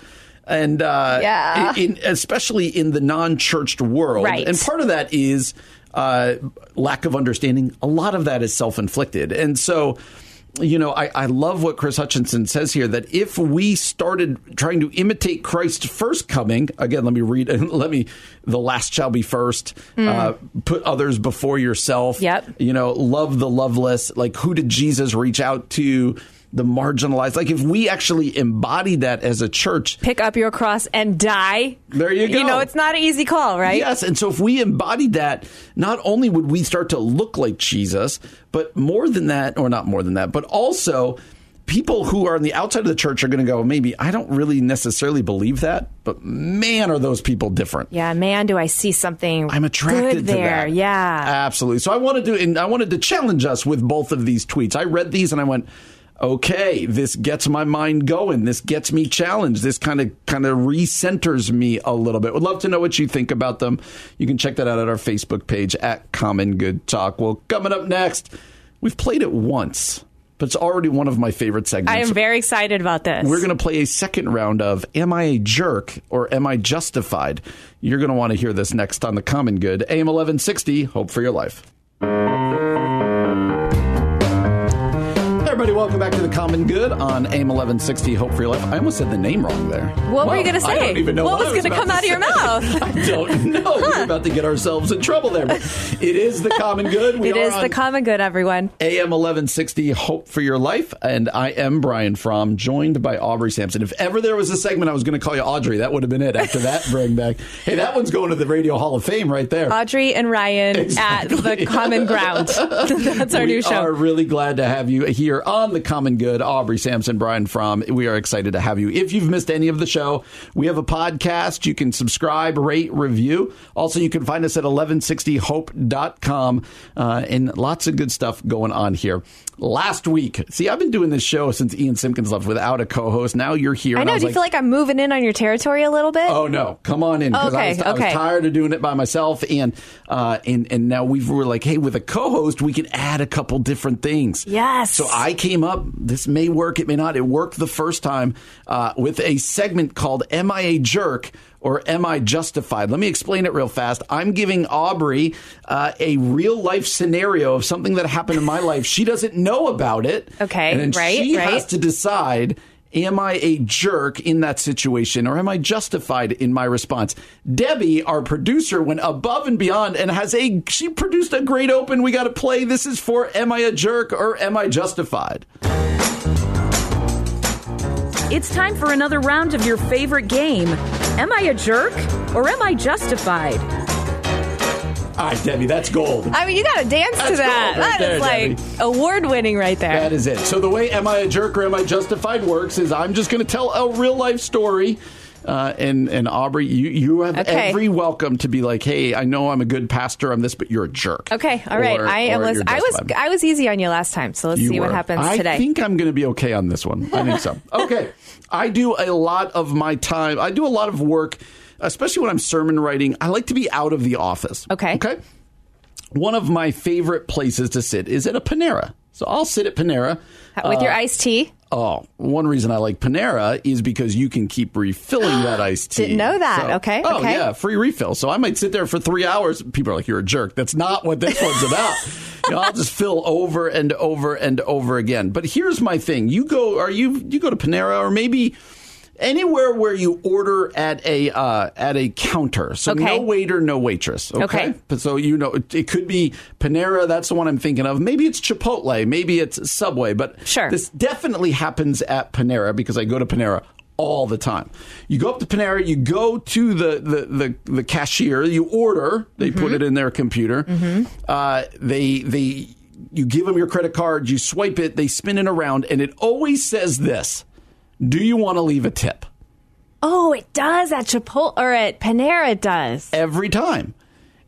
[SPEAKER 1] And uh,
[SPEAKER 2] Yeah.
[SPEAKER 1] in, especially in the non-churched world,
[SPEAKER 2] Right.
[SPEAKER 1] and part of that is uh, lack of understanding, a lot of that is self inflicted. And so, you know, I, I love what Chris Hutchinson says here that if we started trying to imitate Christ's first coming, again, let me read, [LAUGHS] let me, the last shall be first, uh, put others before yourself.
[SPEAKER 2] Yep.
[SPEAKER 1] You know, love the loveless. Like, who did Jesus reach out to? The marginalized. Like, if we actually embody that as a church,
[SPEAKER 2] Pick up your cross and die.
[SPEAKER 1] There you go.
[SPEAKER 2] You know, it's not an easy call, right?
[SPEAKER 1] Yes, and so if we embodied that, not only would we start to look like Jesus, but more than that, or not more than that, but also people who are on the outside of the church are going to go, maybe I don't really necessarily believe that, but man, are those people different.
[SPEAKER 2] Yeah, man, do I see something
[SPEAKER 1] I'm attracted
[SPEAKER 2] there.
[SPEAKER 1] that.
[SPEAKER 2] Yeah.
[SPEAKER 1] absolutely. So I wanted to, and I wanted to challenge us with both of these tweets. I read these and I went, okay, this gets my mind going. This gets me challenged. This kind of kind of recenters me a little bit. Would love to know what you think about them. You can check that out at our Facebook page at Common Good Talk. Well, coming up next, we've played it once, but it's already one of my favorite segments.
[SPEAKER 2] I am very excited about this.
[SPEAKER 1] We're going to play a second round of Am I a Jerk or Am I Justified? You're going to want to hear this next on The Common Good. AM 1160, Hope for Your Life. Common Good on AM 1160, Hope for Your Life. I almost said the name wrong there.
[SPEAKER 2] What were you going to say?
[SPEAKER 1] I don't even know
[SPEAKER 2] what
[SPEAKER 1] what,
[SPEAKER 2] was
[SPEAKER 1] I
[SPEAKER 2] going to come out of your mouth? [LAUGHS]
[SPEAKER 1] I don't know. We're about to get ourselves in trouble there. But it is The Common Good. We
[SPEAKER 2] it
[SPEAKER 1] are
[SPEAKER 2] is the common good, everyone.
[SPEAKER 1] AM 1160, Hope for Your Life. And I am Brian Fromm, joined by Aubrey Sampson. If ever there was a segment I was going to call you Audrey, that would have been it after that bring back. Hey, that one's going to the Radio Hall of Fame right there.
[SPEAKER 2] Audrey and Ryan
[SPEAKER 1] Exactly.
[SPEAKER 2] at the common ground. [LAUGHS] That's our
[SPEAKER 1] we
[SPEAKER 2] new show.
[SPEAKER 1] We are really glad to have you here on The Common Good. Aubrey Sampson, Brian Fromm. We are excited to have you. If you've missed any of the show, we have a podcast. You can subscribe, rate, review. Also, you can find us at 1160hope.com uh, and lots of good stuff going on here. Last week, see, I've been doing this show since Ian Simpkins left without a co host. Now you're here.
[SPEAKER 2] I know.
[SPEAKER 1] was
[SPEAKER 2] Do you feel like I'm moving in on your territory a little bit?
[SPEAKER 1] Oh no! Come on in because I,
[SPEAKER 2] Okay,
[SPEAKER 1] was, I was tired of doing it by myself, and uh, and and now we were like, hey, with a co-host, we can add a couple different things.
[SPEAKER 2] Yes.
[SPEAKER 1] So I came up. This may work, it may not. It worked the first time uh, with a segment called "Am I a Jerk?" Or am I justified? Let me explain it real fast. I'm giving Aubrey uh, a real life scenario of something that happened in my life. She doesn't know about it.
[SPEAKER 2] Okay,
[SPEAKER 1] and
[SPEAKER 2] right,
[SPEAKER 1] she
[SPEAKER 2] right.
[SPEAKER 1] has to decide am I a jerk in that situation or am I justified in my response? Debbie, our producer, went above and beyond and has a she produced a great open. We got to play. This is for am I a jerk or am I justified?
[SPEAKER 3] It's time for another round of your favorite game. Am I a jerk or am I justified?
[SPEAKER 1] All right, Debbie, that's gold.
[SPEAKER 2] I mean, you got to dance to that.
[SPEAKER 1] right
[SPEAKER 2] That is
[SPEAKER 1] there,
[SPEAKER 2] like award winning right there.
[SPEAKER 1] That is it. So the way am I a jerk or am I justified works is I'm just going to tell a real life story. Uh, and and Aubrey, you you have
[SPEAKER 2] Okay.
[SPEAKER 1] every welcome to be like, hey, I know I'm a good pastor, I'm this, but you're a jerk.
[SPEAKER 2] Okay, all right.
[SPEAKER 1] Or-
[SPEAKER 2] I am. I was. I was easy on you last time, so let's
[SPEAKER 1] You
[SPEAKER 2] see what happens
[SPEAKER 1] I
[SPEAKER 2] today.
[SPEAKER 1] think I'm going to be okay on this one. I think so. [LAUGHS] okay. I do a lot of my time. I do a lot of work, especially when I'm sermon writing. I like to be out of the office.
[SPEAKER 2] Okay.
[SPEAKER 1] Okay. One of my favorite places to sit is at a Panera. So I'll sit at Panera.
[SPEAKER 2] with your
[SPEAKER 1] Uh,
[SPEAKER 2] iced tea.
[SPEAKER 1] Oh, one reason I like Panera is because you can keep refilling [GASPS] that iced tea.
[SPEAKER 2] Didn't know that.
[SPEAKER 1] So-
[SPEAKER 2] Okay,
[SPEAKER 1] Oh,
[SPEAKER 2] okay.
[SPEAKER 1] yeah, free refill. So I might sit there for three hours. People are like, "You're a jerk." That's not what this one's about. [LAUGHS] You know, I'll just fill over and over and over again. But here's my thing: you go, are you you go to Panera or maybe anywhere where you order at a uh, at a counter. So
[SPEAKER 2] Okay.
[SPEAKER 1] no waiter, no waitress. Okay?
[SPEAKER 2] Okay.
[SPEAKER 1] But So you know, it, it could be Panera. That's the one I'm thinking of. Maybe it's Chipotle. Maybe it's Subway. But
[SPEAKER 2] Sure.
[SPEAKER 1] this definitely happens at Panera because I go to Panera all the time. You go up to Panera, you go to the the the, the cashier, you order, they put it in their computer. Uh, they they you give them your credit card, you swipe it, they spin it around, and it always says this: Do you want to leave a tip?
[SPEAKER 2] Oh, it does at Chipotle or at Panera. It does.
[SPEAKER 1] every time.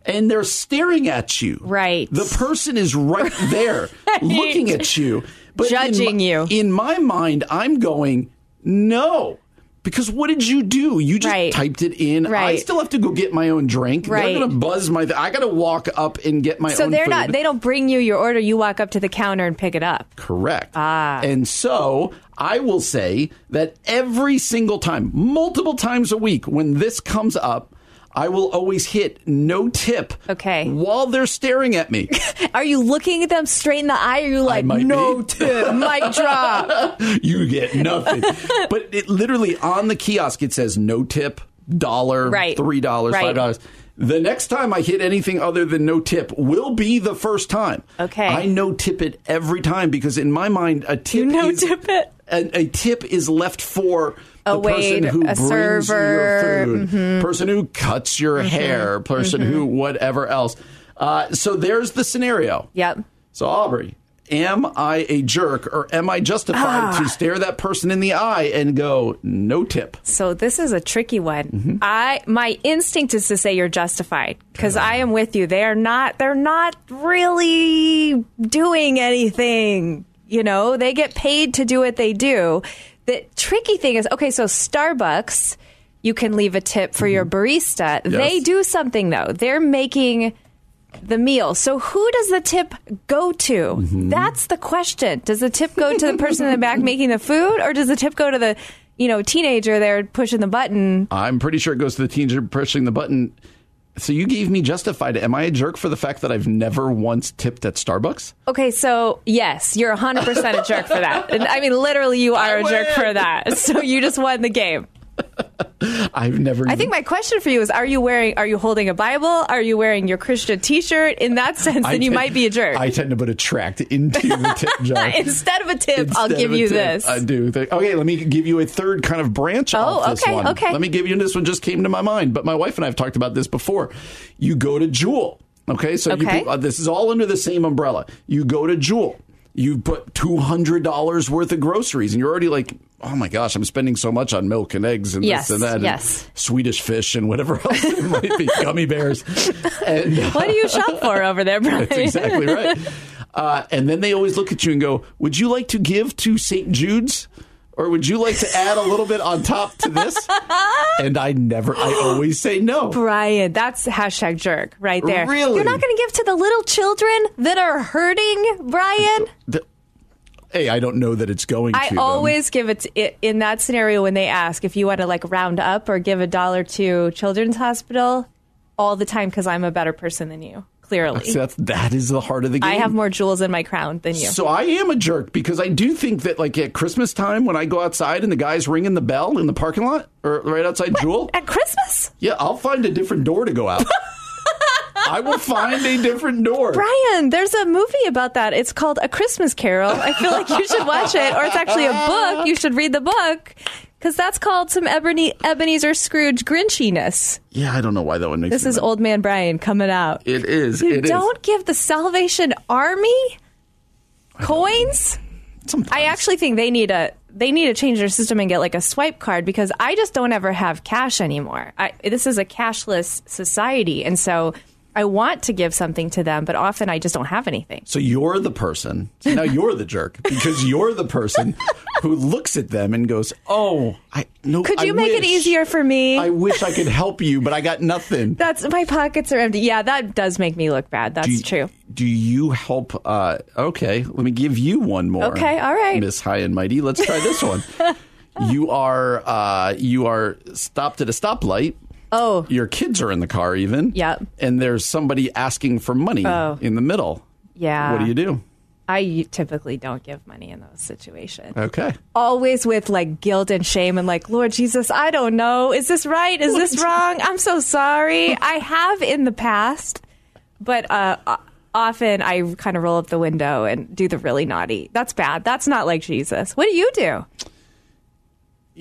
[SPEAKER 1] And they're staring at you.
[SPEAKER 2] Right.
[SPEAKER 1] The person is right [LAUGHS] there looking at you. But in
[SPEAKER 2] Judging
[SPEAKER 1] my-
[SPEAKER 2] you.
[SPEAKER 1] In my mind, I'm going, no. Because what did you do? You just
[SPEAKER 2] Right.
[SPEAKER 1] typed it in. I still have to go get my own drink.
[SPEAKER 2] Right.
[SPEAKER 1] They're going to buzz my. Th- I got to walk up and get my own drink.
[SPEAKER 2] So they're
[SPEAKER 1] food.
[SPEAKER 2] not. They don't bring you your order. You walk up to the counter and pick it up.
[SPEAKER 1] Correct. Ah. And so I will say that every single time, multiple times a week, when this comes up, I will always hit no tip.
[SPEAKER 2] Okay.
[SPEAKER 1] While they're staring at me, [LAUGHS]
[SPEAKER 2] Are you looking at them straight in the eye? Or are you like, no
[SPEAKER 1] be. [LAUGHS]
[SPEAKER 2] tip, mic drop? [LAUGHS]
[SPEAKER 1] you get nothing. but it literally on the kiosk it says no tip, dollar,
[SPEAKER 2] Right.
[SPEAKER 1] three dollars,
[SPEAKER 2] Right.
[SPEAKER 1] five dollars. The next time I hit anything other than no tip will be the first time.
[SPEAKER 2] Okay.
[SPEAKER 1] I no tip it every time because in my mind a tip
[SPEAKER 2] no
[SPEAKER 1] is,
[SPEAKER 2] tip it?
[SPEAKER 1] A, a tip is left for the person who
[SPEAKER 2] a
[SPEAKER 1] brings
[SPEAKER 2] server,
[SPEAKER 1] you your food,
[SPEAKER 2] Mm-hmm.
[SPEAKER 1] person who cuts your hair, person who whatever else. Uh, so there's the scenario.
[SPEAKER 2] Yep.
[SPEAKER 1] So, Aubrey, am I a jerk or am I justified
[SPEAKER 2] Ah.
[SPEAKER 1] to stare that person in the eye and go, no tip?
[SPEAKER 2] So this is a tricky one.
[SPEAKER 1] Mm-hmm.
[SPEAKER 2] I my instinct is to say you're justified because I am with you. They are not. They're not really doing anything. You know, they get paid to do what they do. The tricky thing is, okay, so Starbucks, you can leave a tip for your mm-hmm. barista. They do something though. They're making the meal. So who does the tip go to? Mm-hmm. That's the question. Does the tip go to the person in the back [LAUGHS] making the food or does the tip go to the, you know, teenager there pushing the button?
[SPEAKER 1] I'm pretty sure it goes to the teenager pushing the button. So you gave me justified. Am I a jerk for the fact that I've never once tipped at Starbucks?
[SPEAKER 2] Okay, so yes, you're 100% a jerk for that. And, [LAUGHS] I mean, literally, you are a jerk for that. So you just won the game. [LAUGHS]
[SPEAKER 1] I've never.
[SPEAKER 2] I think my question for you is: Are you wearing? Are you holding a Bible? Are you wearing your Christian T-shirt? In that sense,
[SPEAKER 1] I
[SPEAKER 2] then you
[SPEAKER 1] tend-
[SPEAKER 2] might be a jerk.
[SPEAKER 1] I tend to put a tract into the [LAUGHS] tip jar.
[SPEAKER 2] Instead of a tip, I'll give you
[SPEAKER 1] tip,
[SPEAKER 2] this.
[SPEAKER 1] I do. Think- Okay, let me give you a third kind of branch
[SPEAKER 2] Oh, okay,
[SPEAKER 1] one.
[SPEAKER 2] okay.
[SPEAKER 1] Let me give you this one. Just came to my mind, but my wife and I have talked about this before. You go to Jewel. Okay, so
[SPEAKER 2] Okay.
[SPEAKER 1] put- uh, this is all under the same umbrella. You go to Jewel. You put two hundred dollars worth of groceries, and you're already like, oh my gosh, I'm spending so much on milk and eggs and
[SPEAKER 2] Yes,
[SPEAKER 1] this and that, and
[SPEAKER 2] yes.
[SPEAKER 1] Swedish fish and whatever [LAUGHS] else it might be, gummy bears. And [LAUGHS] uh,
[SPEAKER 2] what do you shop for over there, Brian?
[SPEAKER 1] that's exactly right. [LAUGHS] Uh, and then they always look at you and go, Would you like to give to St. Jude's? Or would you like to add a little bit on top to this? [LAUGHS] And I never, I always say no.
[SPEAKER 2] Brian, that's hashtag jerk right there.
[SPEAKER 1] Really?
[SPEAKER 2] You're not going to give to the little children that are hurting, Brian?
[SPEAKER 1] The- hey, I don't know that it's going
[SPEAKER 2] I
[SPEAKER 1] to. them.
[SPEAKER 2] always give it, to, it in that scenario when they ask if you want to like round up or give a dollar to Children's Hospital all the time because I'm a better person than you. Clearly, [LAUGHS]
[SPEAKER 1] that's, that is the heart of the game.
[SPEAKER 2] I have more jewels in my crown than you.
[SPEAKER 1] So I am a jerk because I do think that, like at Christmas time, when I go outside and the guy's ringing the bell in the parking lot or right outside Jewel,
[SPEAKER 2] At Christmas,
[SPEAKER 1] yeah, I'll find a different door to go out. [LAUGHS] I will find a different door.
[SPEAKER 2] Brian, there's a movie about that. It's called A Christmas Carol. I feel like you should watch it, or it's actually a book. You should read the book because that's called some Ebony, Ebenezer Scrooge Grinchiness.
[SPEAKER 1] Yeah, I don't know why that one makes
[SPEAKER 2] This is
[SPEAKER 1] mad.
[SPEAKER 2] old man Brian coming out.
[SPEAKER 1] It is.
[SPEAKER 2] You
[SPEAKER 1] it is.
[SPEAKER 2] don't give the Salvation Army coins.
[SPEAKER 1] Sometimes.
[SPEAKER 2] I actually think they need a they need to change their system and get like a swipe card because I just don't ever have cash anymore. I, this is a cashless society, and so I want to give something to them, but often I just don't have anything.
[SPEAKER 1] So you're the person. So now you're the jerk [LAUGHS] because you're the person who looks at them and goes, "Oh, I no."
[SPEAKER 2] Could
[SPEAKER 1] I
[SPEAKER 2] you make it easier for me?
[SPEAKER 1] I wish I could help you, but I got nothing. [LAUGHS]
[SPEAKER 2] That's my pockets are empty. Yeah, that does make me look bad. That's
[SPEAKER 1] do
[SPEAKER 2] true.
[SPEAKER 1] Do you help? Uh, okay, let me give you one more.
[SPEAKER 2] Okay, all right.
[SPEAKER 1] Miss High and Mighty. Let's try this one. [LAUGHS] you are uh, you are stopped at a stoplight.
[SPEAKER 2] Oh,
[SPEAKER 1] Your kids are in the car, even.
[SPEAKER 2] Yep.
[SPEAKER 1] And there's somebody asking for money
[SPEAKER 2] Oh.
[SPEAKER 1] in the middle.
[SPEAKER 2] yeah.
[SPEAKER 1] What do you do?
[SPEAKER 2] I typically don't give money in those situations.
[SPEAKER 1] Okay.
[SPEAKER 2] Always with like guilt and shame and like, Lord Jesus, I don't know. Is this right? Is this wrong? I'm so sorry. [LAUGHS] I have in the past, but uh, often I kind of roll up the window and do the really naughty. That's bad. That's not like Jesus. What do you do?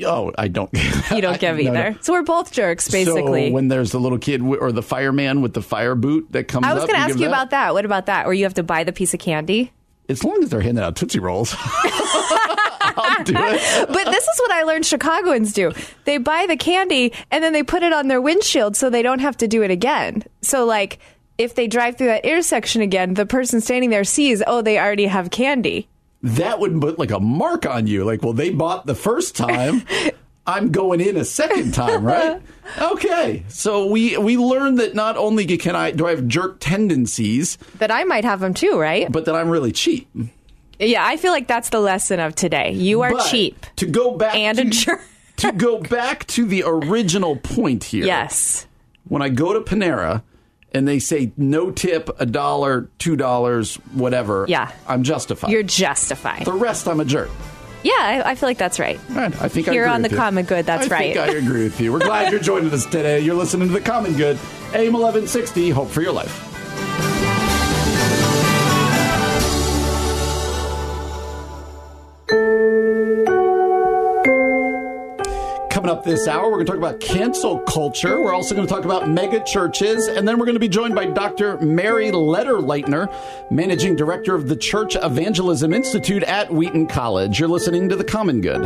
[SPEAKER 1] Oh, I don't. [LAUGHS]
[SPEAKER 2] You don't give
[SPEAKER 1] No, no.
[SPEAKER 2] either. So we're both jerks, basically.
[SPEAKER 1] So when there's the little kid or the fireman with the fire boot that comes
[SPEAKER 2] I was going to ask you about that. What about that? Where you have to buy the piece of candy?
[SPEAKER 1] As long as they're handing out Tootsie Rolls, [LAUGHS] I'll do it. [LAUGHS]
[SPEAKER 2] But this is what I learned Chicagoans do. They buy the candy and then they put it on their windshield so they don't have to do it again. So, like, if they drive through that intersection again, the person standing there sees, oh, they already have candy.
[SPEAKER 1] That would put like a mark on you. Like, well, they bought the first time. [LAUGHS] I'm going in a second time, right? [LAUGHS] Okay. So we we learned that not only can I do I have jerk tendencies,
[SPEAKER 2] that I might have them too, right?
[SPEAKER 1] but that I'm really cheap.
[SPEAKER 2] Yeah, I feel like that's the lesson of today. You are
[SPEAKER 1] But
[SPEAKER 2] cheap.
[SPEAKER 1] To go back
[SPEAKER 2] And
[SPEAKER 1] to,
[SPEAKER 2] a jerk.
[SPEAKER 1] to go [LAUGHS] back to the original point here.
[SPEAKER 2] Yes.
[SPEAKER 1] when I go to Panera and they say no tip, a dollar, two dollars, whatever.
[SPEAKER 2] Yeah.
[SPEAKER 1] I'm justified.
[SPEAKER 2] You're justified.
[SPEAKER 1] the rest, I'm a jerk.
[SPEAKER 2] Yeah, I, I feel like that's right.
[SPEAKER 1] Right, I think I
[SPEAKER 2] Here
[SPEAKER 1] agree
[SPEAKER 2] on the
[SPEAKER 1] you.
[SPEAKER 2] Common Good, that's
[SPEAKER 1] I
[SPEAKER 2] right.
[SPEAKER 1] think I agree with you. We're glad you're joining us today. You're listening to the Common Good, AM 1160. Hope for your life. Coming up this hour, we're going to talk about cancel culture. We're also going to talk about mega churches. And then we're going to be joined by Dr. Mary Lederleitner, Managing Director of the Church Evangelism Institute at Wheaton College. You're listening to The Common Good.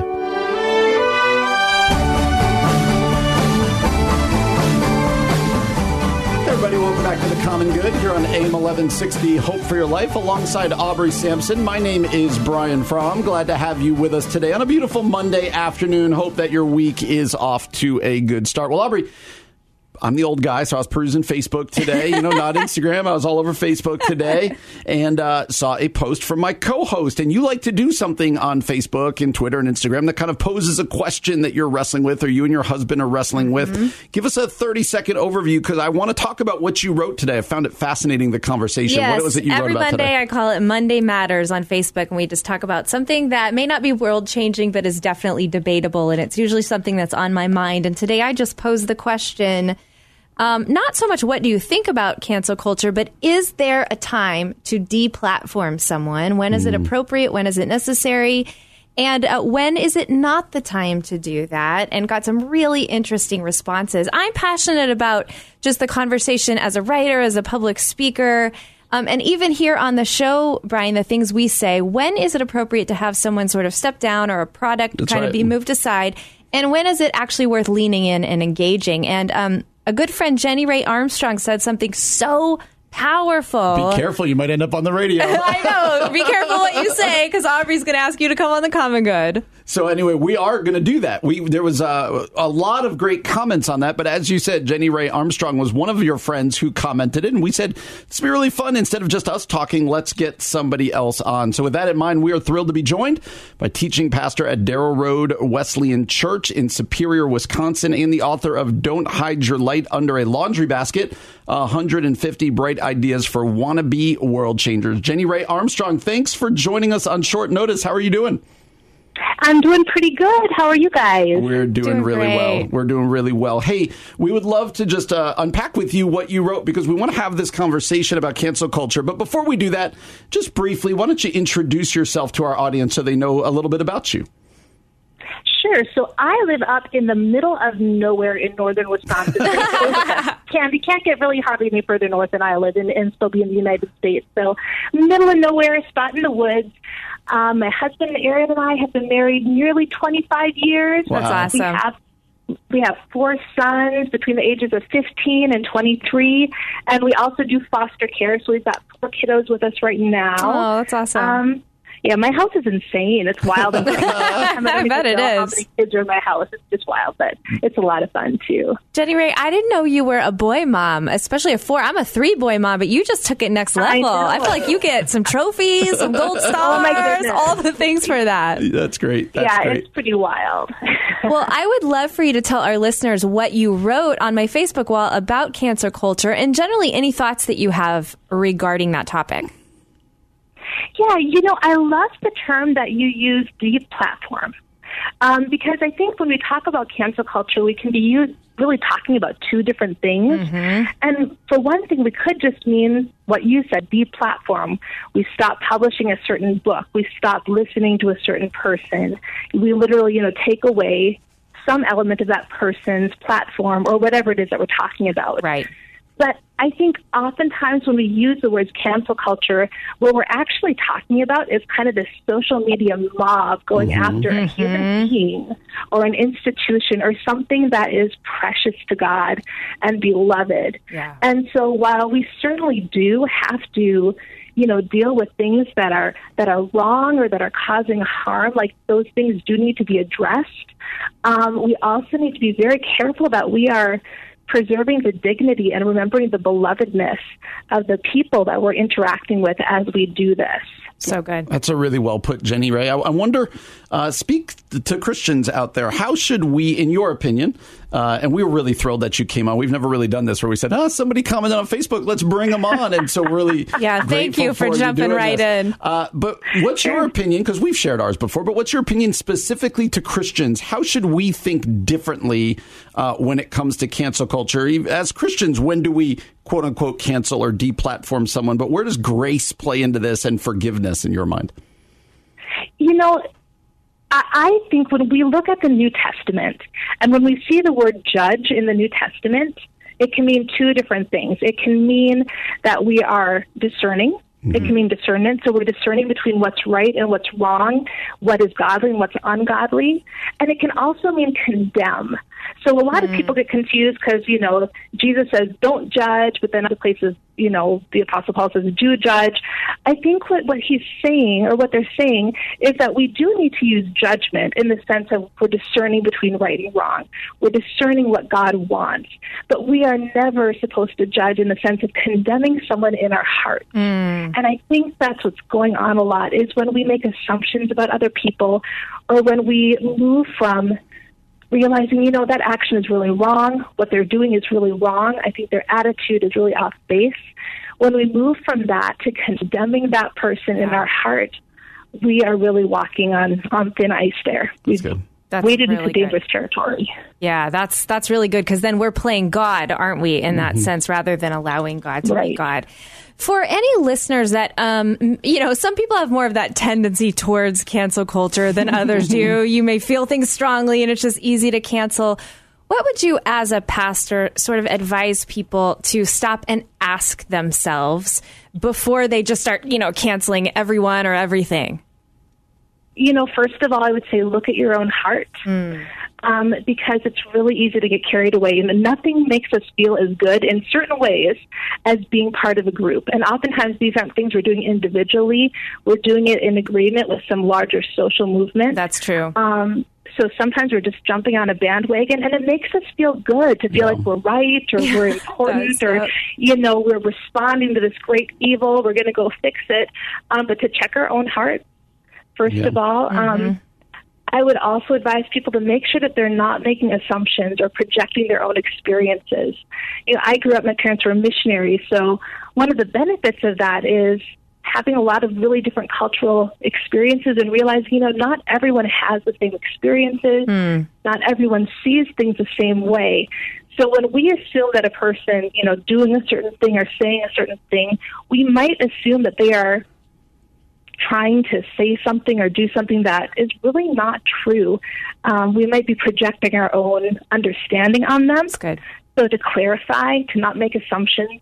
[SPEAKER 1] Common Good here on AM 1160 Hope for Your Life alongside Aubrey Sampson. My name is Brian Fromm. Glad to have you with us today on a beautiful Monday afternoon. Hope that your week is off to a good start. Well, Aubrey, I'm the old guy, so I was perusing Facebook today. You know, not [LAUGHS] Instagram. I was all over Facebook today and uh, saw a post from my co-host. And you like to do something on Facebook and Twitter and Instagram that kind of poses a question that you're wrestling with, or you and your husband are wrestling with. Give us a 30 second overview because I want to talk about what you wrote today. I found it fascinating the conversation.
[SPEAKER 2] Yes,
[SPEAKER 1] what was it you
[SPEAKER 2] every
[SPEAKER 1] wrote about
[SPEAKER 2] Monday
[SPEAKER 1] today?
[SPEAKER 2] I call it Monday Matters on Facebook, and we just talk about something that may not be world changing, but is definitely debatable, and it's usually something that's on my mind. And today I just posed the question. Um, not so much what do you think about cancel culture, but is there a time to deplatform someone? When is it appropriate? When is it necessary? And uh, when is it not the time to do that? And got some really interesting responses. I'm passionate about just the conversation as a writer, as a public speaker. Um, and even here on the show, Brian, the things we say, when is it appropriate to have someone sort of step down or a product
[SPEAKER 1] That's
[SPEAKER 2] kind
[SPEAKER 1] right.
[SPEAKER 2] of be moved aside? And when is it actually worth leaning in and engaging? And um, a good friend, Jenny Rae Armstrong, said something so powerful.
[SPEAKER 1] Be careful, you might end up on the radio. [LAUGHS]
[SPEAKER 2] I know. Be careful what you say because Aubrey's going to ask you to come on the common good.
[SPEAKER 1] So anyway, we are going to do that. We there was uh, a lot of great comments on that, but as you said, Jenny Rae Armstrong was one of your friends who commented it, and we said it's be really fun. Instead of just us talking, let's get somebody else on. So with that in mind, we are thrilled to be joined by teaching pastor at Darrow Road Wesleyan Church in Superior, Wisconsin, and the author of "Don't Hide Your Light Under a Laundry Basket: 150 Bright Ideas for Wannabe World Changers." Jenny Rae Armstrong, thanks for joining us on short notice. How are you doing?
[SPEAKER 4] I'm doing pretty good. How are you guys?
[SPEAKER 1] We're doing,
[SPEAKER 2] Doing
[SPEAKER 1] really well. We're doing really well. Hey, we would love to just uh, unpack with you what you wrote because we want to have this conversation about cancel culture. But before we do that, just briefly, why don't you introduce yourself to our audience so they know a little bit about you?
[SPEAKER 4] Sure. So I live up in the middle of nowhere in northern Wisconsin. [LAUGHS] can't you can't get really hardly any further north than I live and, and still be in the United States. So middle of nowhere, spot in the woods. Um, my husband Aaron and I have been married nearly 25 years.
[SPEAKER 2] That's
[SPEAKER 4] We
[SPEAKER 2] awesome.
[SPEAKER 4] have we have four sons between the ages of 15 and 23, and we also do foster care. So we've got four kiddos with us right now.
[SPEAKER 2] Oh, that's awesome.
[SPEAKER 4] Um, yeah, my house is insane. It's wild. And [LAUGHS] crazy. I'm
[SPEAKER 2] I bet
[SPEAKER 4] gonna
[SPEAKER 2] it
[SPEAKER 4] tell How
[SPEAKER 2] is.
[SPEAKER 4] many kids are in my house? It's just wild, but it's a lot of fun too.
[SPEAKER 2] Jenny Rae, I didn't know you were a boy mom, especially a four. I'm a three boy mom, but you just took it next level.
[SPEAKER 4] know.
[SPEAKER 2] I, feel like you get some trophies, some gold stars, [LAUGHS]
[SPEAKER 4] Oh, my
[SPEAKER 2] all the things for that.
[SPEAKER 1] That's great. That's
[SPEAKER 4] yeah,
[SPEAKER 1] great.
[SPEAKER 4] it's pretty wild. [LAUGHS]
[SPEAKER 2] Well, I would love for you to tell our listeners what you wrote on my Facebook wall about cancel culture and generally any thoughts that you have regarding that topic.
[SPEAKER 4] Yeah, you know, I love the term that you use, deplatform, um, because I think when we talk about cancel culture, we can be used, really talking about two different things. And for one thing, we could just mean what you said, deplatform. We stop publishing a certain book. We stop listening to a certain person. We literally, you know, take away some element of that person's platform or whatever it is that we're talking about.
[SPEAKER 2] Right.
[SPEAKER 4] But I think oftentimes when we use the words cancel culture, what we're actually talking about is kind of this social media mob going after a human being or an institution or something that is precious to God and beloved.
[SPEAKER 2] Yeah.
[SPEAKER 4] And so while we certainly do have to you know deal with things that are that are wrong or that are causing harm like those things do need to be addressed um, we also need to be very careful that we are preserving the dignity and remembering the belovedness of the people that we're interacting with as we do this.
[SPEAKER 2] So good.
[SPEAKER 1] That's a really well put, Jenny Rae. I, I wonder, uh, speak to Christians out there. How should we, in your opinion, uh, and we were really thrilled that you came on. We've never really done this where we said, "Oh, somebody commented on Facebook, let's bring them on." And so, really, [LAUGHS]
[SPEAKER 2] yeah, thank you for,
[SPEAKER 1] for
[SPEAKER 2] jumping
[SPEAKER 1] you
[SPEAKER 2] right
[SPEAKER 1] this.
[SPEAKER 2] in.
[SPEAKER 1] Uh, but what's your opinion? Because we've shared ours before. But what's your opinion specifically to Christians? How should we think differently uh, when it comes to cancel culture? As Christians, when do we quote unquote cancel or deplatform someone? But where does grace play into this and forgiveness in your mind?
[SPEAKER 4] You know, I think when we look at the New Testament and when we see the word judge in the New Testament, it can mean two different things. It can mean that we are discerning. Mm-hmm. It can mean discernment. So we're discerning between what's right and what's wrong, what is godly and what's ungodly. And it can also mean condemn. So a lot mm. of people get confused because, you know, Jesus says, don't judge, but then other places, you know, the Apostle Paul says, do judge. I think what, what he's saying, or what they're saying, is that we do need to use judgment in the sense of we're discerning between right and wrong. We're discerning what God wants. But we are never supposed to judge in the sense of condemning someone in our heart. Mm. And I think that's what's going on a lot, is when we make assumptions about other people, or when we move from realizing, you know, that action is really wrong. What they're doing is really wrong. I think their attitude is really off base. When we move from that to condemning that person in our heart, we are really walking on, on thin ice there.
[SPEAKER 1] That's good.
[SPEAKER 4] That's waded really into dangerous good. territory.
[SPEAKER 2] Yeah, that's that's really good because then we're playing God, aren't we? In that mm-hmm. sense, rather than allowing God to right. be God. For any listeners that, um, you know, some people have more of that tendency towards cancel culture than others do. [LAUGHS] You may feel things strongly and it's just easy to cancel. What would you, as a pastor, sort of advise people to stop and ask themselves before they just start, you know, canceling everyone or everything?
[SPEAKER 4] You know, first of all, I would say look at your own heart. Mm um, because it's really easy to get carried away. And nothing makes us feel as good in certain ways as being part of a group. And oftentimes, these aren't things we're doing individually, we're doing it in agreement with some larger social movement.
[SPEAKER 2] That's true.
[SPEAKER 4] Um, so sometimes we're just jumping on a bandwagon and it makes us feel good to feel yeah. like we're right or [LAUGHS] we're important or you know we're responding to this great evil we're going to go fix it um, but to check our own heart first yeah. of all um, mm-hmm. I would also advise people to make sure that they're not making assumptions or projecting their own experiences. You know, I grew up, my parents were missionaries, so one of the benefits of that is having a lot of really different cultural experiences and realizing, you know, not everyone has the same experiences, mm. not everyone sees things the same way. So when we assume that a person, you know, doing a certain thing or saying a certain thing, we might assume that they are trying to say something or do something that is really not true. Um, we might be projecting our own understanding on them.
[SPEAKER 2] That's good.
[SPEAKER 4] So to clarify, to not make assumptions.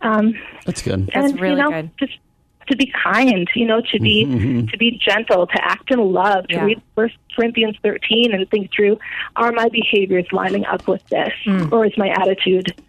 [SPEAKER 4] Um,
[SPEAKER 1] That's good.
[SPEAKER 2] That's really
[SPEAKER 4] you know,
[SPEAKER 2] good.
[SPEAKER 4] Just to be kind, you know, to be mm-hmm. to be gentle, to act in love, to yeah. read First Corinthians thirteen and think through: Are my behaviors lining up with this, mm. or is my attitude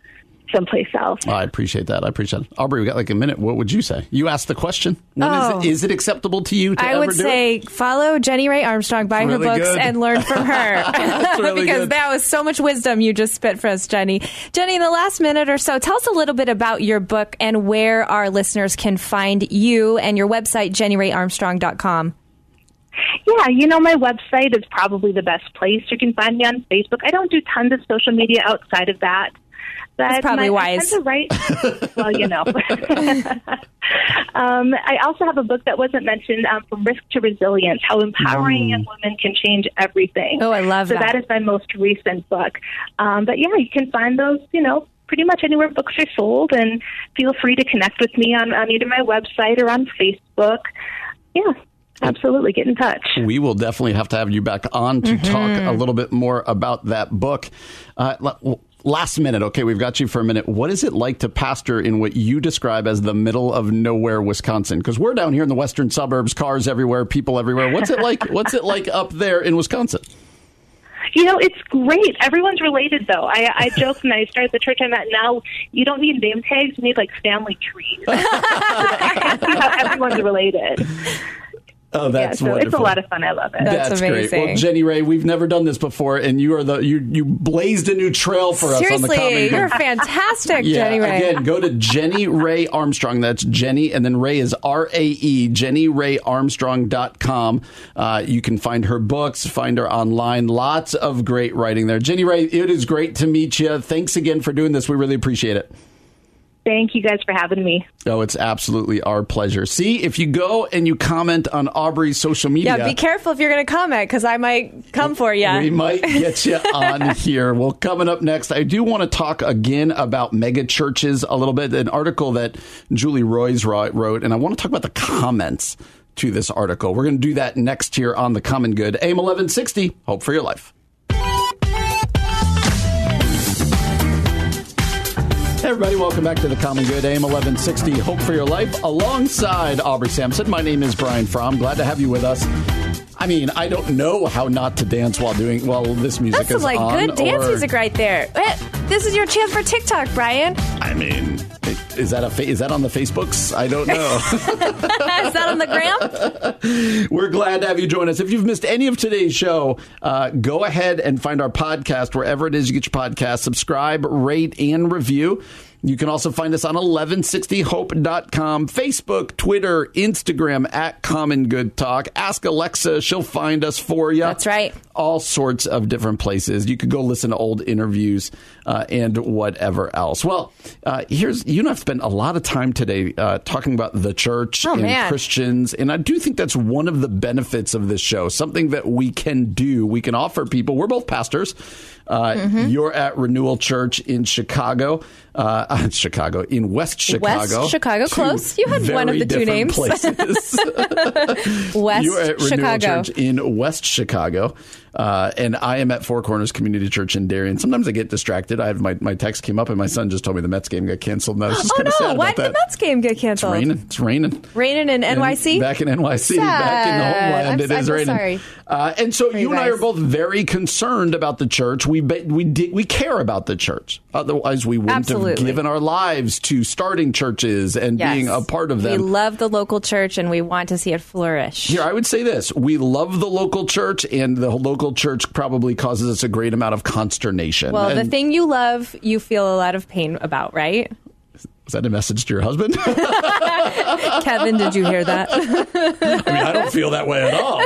[SPEAKER 4] someplace else.
[SPEAKER 1] I appreciate that. I appreciate it. Aubrey, we got like a minute. What would you say? You asked the question. When
[SPEAKER 2] oh.
[SPEAKER 1] is, it, oh. is it acceptable to you to
[SPEAKER 2] I would say
[SPEAKER 1] it?
[SPEAKER 2] follow Jenny Rae Armstrong, buy
[SPEAKER 1] really
[SPEAKER 2] her books,
[SPEAKER 1] good.
[SPEAKER 2] and learn from her. [LAUGHS] [LAUGHS]
[SPEAKER 1] really
[SPEAKER 2] because
[SPEAKER 1] good.
[SPEAKER 2] that was so much wisdom you just spit for us, Jenny. Jenny, in the last minute or so, tell us a little bit about your book and where our listeners can find you and your website, jennyraearmstrong.com.
[SPEAKER 4] Yeah, you know, my website is probably the best place. You can find me on Facebook. I don't do tons of social media outside of that.
[SPEAKER 2] That's probably
[SPEAKER 4] my,
[SPEAKER 2] wise.
[SPEAKER 4] I tend to write, well, you know. [LAUGHS] um, I also have a book that wasn't mentioned, um, From Risk to Resilience, How Empowering mm. Young Women Can Change Everything.
[SPEAKER 2] Oh, I love
[SPEAKER 4] so
[SPEAKER 2] that.
[SPEAKER 4] So that is my most recent book. Um, but yeah, you can find those, you know, pretty much anywhere books are sold, and feel free to connect with me on, on either my website or on Facebook. Yeah, absolutely get in touch.
[SPEAKER 1] We will definitely have to have you back on to mm-hmm. talk a little bit more about that book. Uh, last minute, okay, we've got you for a minute. What is it like to pastor in what you describe as the middle of nowhere, Wisconsin? Because we're down here in the western suburbs, cars everywhere, people everywhere. What's it like? what's it like up there in Wisconsin?
[SPEAKER 4] You know, it's great. Everyone's related, though. I, I joked when I started the church I'm at now, you don't need name tags, you need like family trees. [LAUGHS] everyone's related.
[SPEAKER 1] Oh,
[SPEAKER 4] yeah,
[SPEAKER 1] that's
[SPEAKER 4] so it's a lot of fun. I love it.
[SPEAKER 2] That's
[SPEAKER 1] great. Well. Jenny Rae, we've never done this before, and you are the you you blazed a new trail for us on the
[SPEAKER 2] Seriously,
[SPEAKER 1] comedy.
[SPEAKER 2] you're fantastic,
[SPEAKER 1] yeah,
[SPEAKER 2] Jenny Rae.
[SPEAKER 1] again, go to Jenny Rae Armstrong. That's Jenny, and then Rae is R A E, jenny JennyRaeArmstrong.com. Uh, you can find her books, find her online. Lots of great writing there. Jenny Rae, it is great to meet you. Thanks again for doing this. We really appreciate it.
[SPEAKER 4] Thank you guys for having me.
[SPEAKER 1] Oh, it's absolutely our pleasure. See, if you go and you comment on Aubrey's social media,
[SPEAKER 2] yeah, be careful if you're going to comment because I might come for you.
[SPEAKER 1] We might [LAUGHS] get you on here. Well, coming up next, I do want to talk again about mega churches a little bit. An article that Julie Roys wrote, wrote, and I want to talk about the comments to this article. We're going to do that next here on The Common Good. AM 1160, Hope for Your Life. Everybody, welcome back to the Common Good, AM 1160, Hope for Your Life, alongside Aubrey Sampson. My name is Brian Fromm. Glad to have you with us. I mean, I don't know how not to dance while doing while this music
[SPEAKER 2] That's
[SPEAKER 1] is
[SPEAKER 2] like
[SPEAKER 1] on.
[SPEAKER 2] good dance
[SPEAKER 1] or-
[SPEAKER 2] music right there. Eh, This is your chance for TikTok, Brian.
[SPEAKER 1] I mean, is that a fa- is that on the Facebooks? I don't know. [LAUGHS] [LAUGHS]
[SPEAKER 2] is that on the gram?
[SPEAKER 1] We're glad to have you join us. If you've missed any of today's show, uh, go ahead and find our podcast wherever it is you get your podcast. Subscribe, rate, and review. You can also find us on 1160hope.com, Facebook, Twitter, Instagram at Common Good Talk. Ask Alexa, she'll find us for you.
[SPEAKER 2] That's right.
[SPEAKER 1] All sorts of different places. You could go listen to old interviews uh, and whatever else. Well, uh, here's you and I've spent a lot of time today uh, talking about the church
[SPEAKER 2] Oh,
[SPEAKER 1] and
[SPEAKER 2] man.
[SPEAKER 1] Christians, and I do think that's one of the benefits of this show. Something that we can do, we can offer people. We're both pastors. Uh,
[SPEAKER 2] Mm-hmm.
[SPEAKER 1] You're at Renewal Church in Chicago, uh, [LAUGHS] Chicago in West Chicago.
[SPEAKER 2] Chicago, close. You had one of the two names. [LAUGHS]
[SPEAKER 1] Places. [LAUGHS]
[SPEAKER 2] West Chicago.
[SPEAKER 1] Church in West Chicago, uh, and I am at Four Corners Community Church in Darien. Sometimes I get distracted. I have my, my text came up, and my son just told me the Mets game got canceled, and I was just [GASPS]
[SPEAKER 2] Oh
[SPEAKER 1] of sad
[SPEAKER 2] no! Why did
[SPEAKER 1] that.
[SPEAKER 2] the Mets game get canceled?
[SPEAKER 1] It's raining. It's raining.
[SPEAKER 2] Raining in
[SPEAKER 1] And
[SPEAKER 2] NYC.
[SPEAKER 1] Back in NYC, back in the homeland,
[SPEAKER 2] I'm
[SPEAKER 1] it is
[SPEAKER 2] so- I'm
[SPEAKER 1] raining.
[SPEAKER 2] sorry.
[SPEAKER 1] Uh, and so you
[SPEAKER 2] you
[SPEAKER 1] and I are both very concerned about the church. We be, we did, we care about the church. Otherwise, we wouldn't have given our lives to starting churches and
[SPEAKER 2] Yes.
[SPEAKER 1] being a part of them.
[SPEAKER 2] We love the local church and we want to see it flourish.
[SPEAKER 1] Here, I would say this: we love the local church, and the local church probably causes us a great amount of consternation.
[SPEAKER 2] well, the thing you love, you feel a lot of pain about, right?
[SPEAKER 1] is that a message to your husband? [LAUGHS]
[SPEAKER 2] Kevin, did you hear that? [LAUGHS]
[SPEAKER 1] I mean, I don't feel that way at all. [LAUGHS]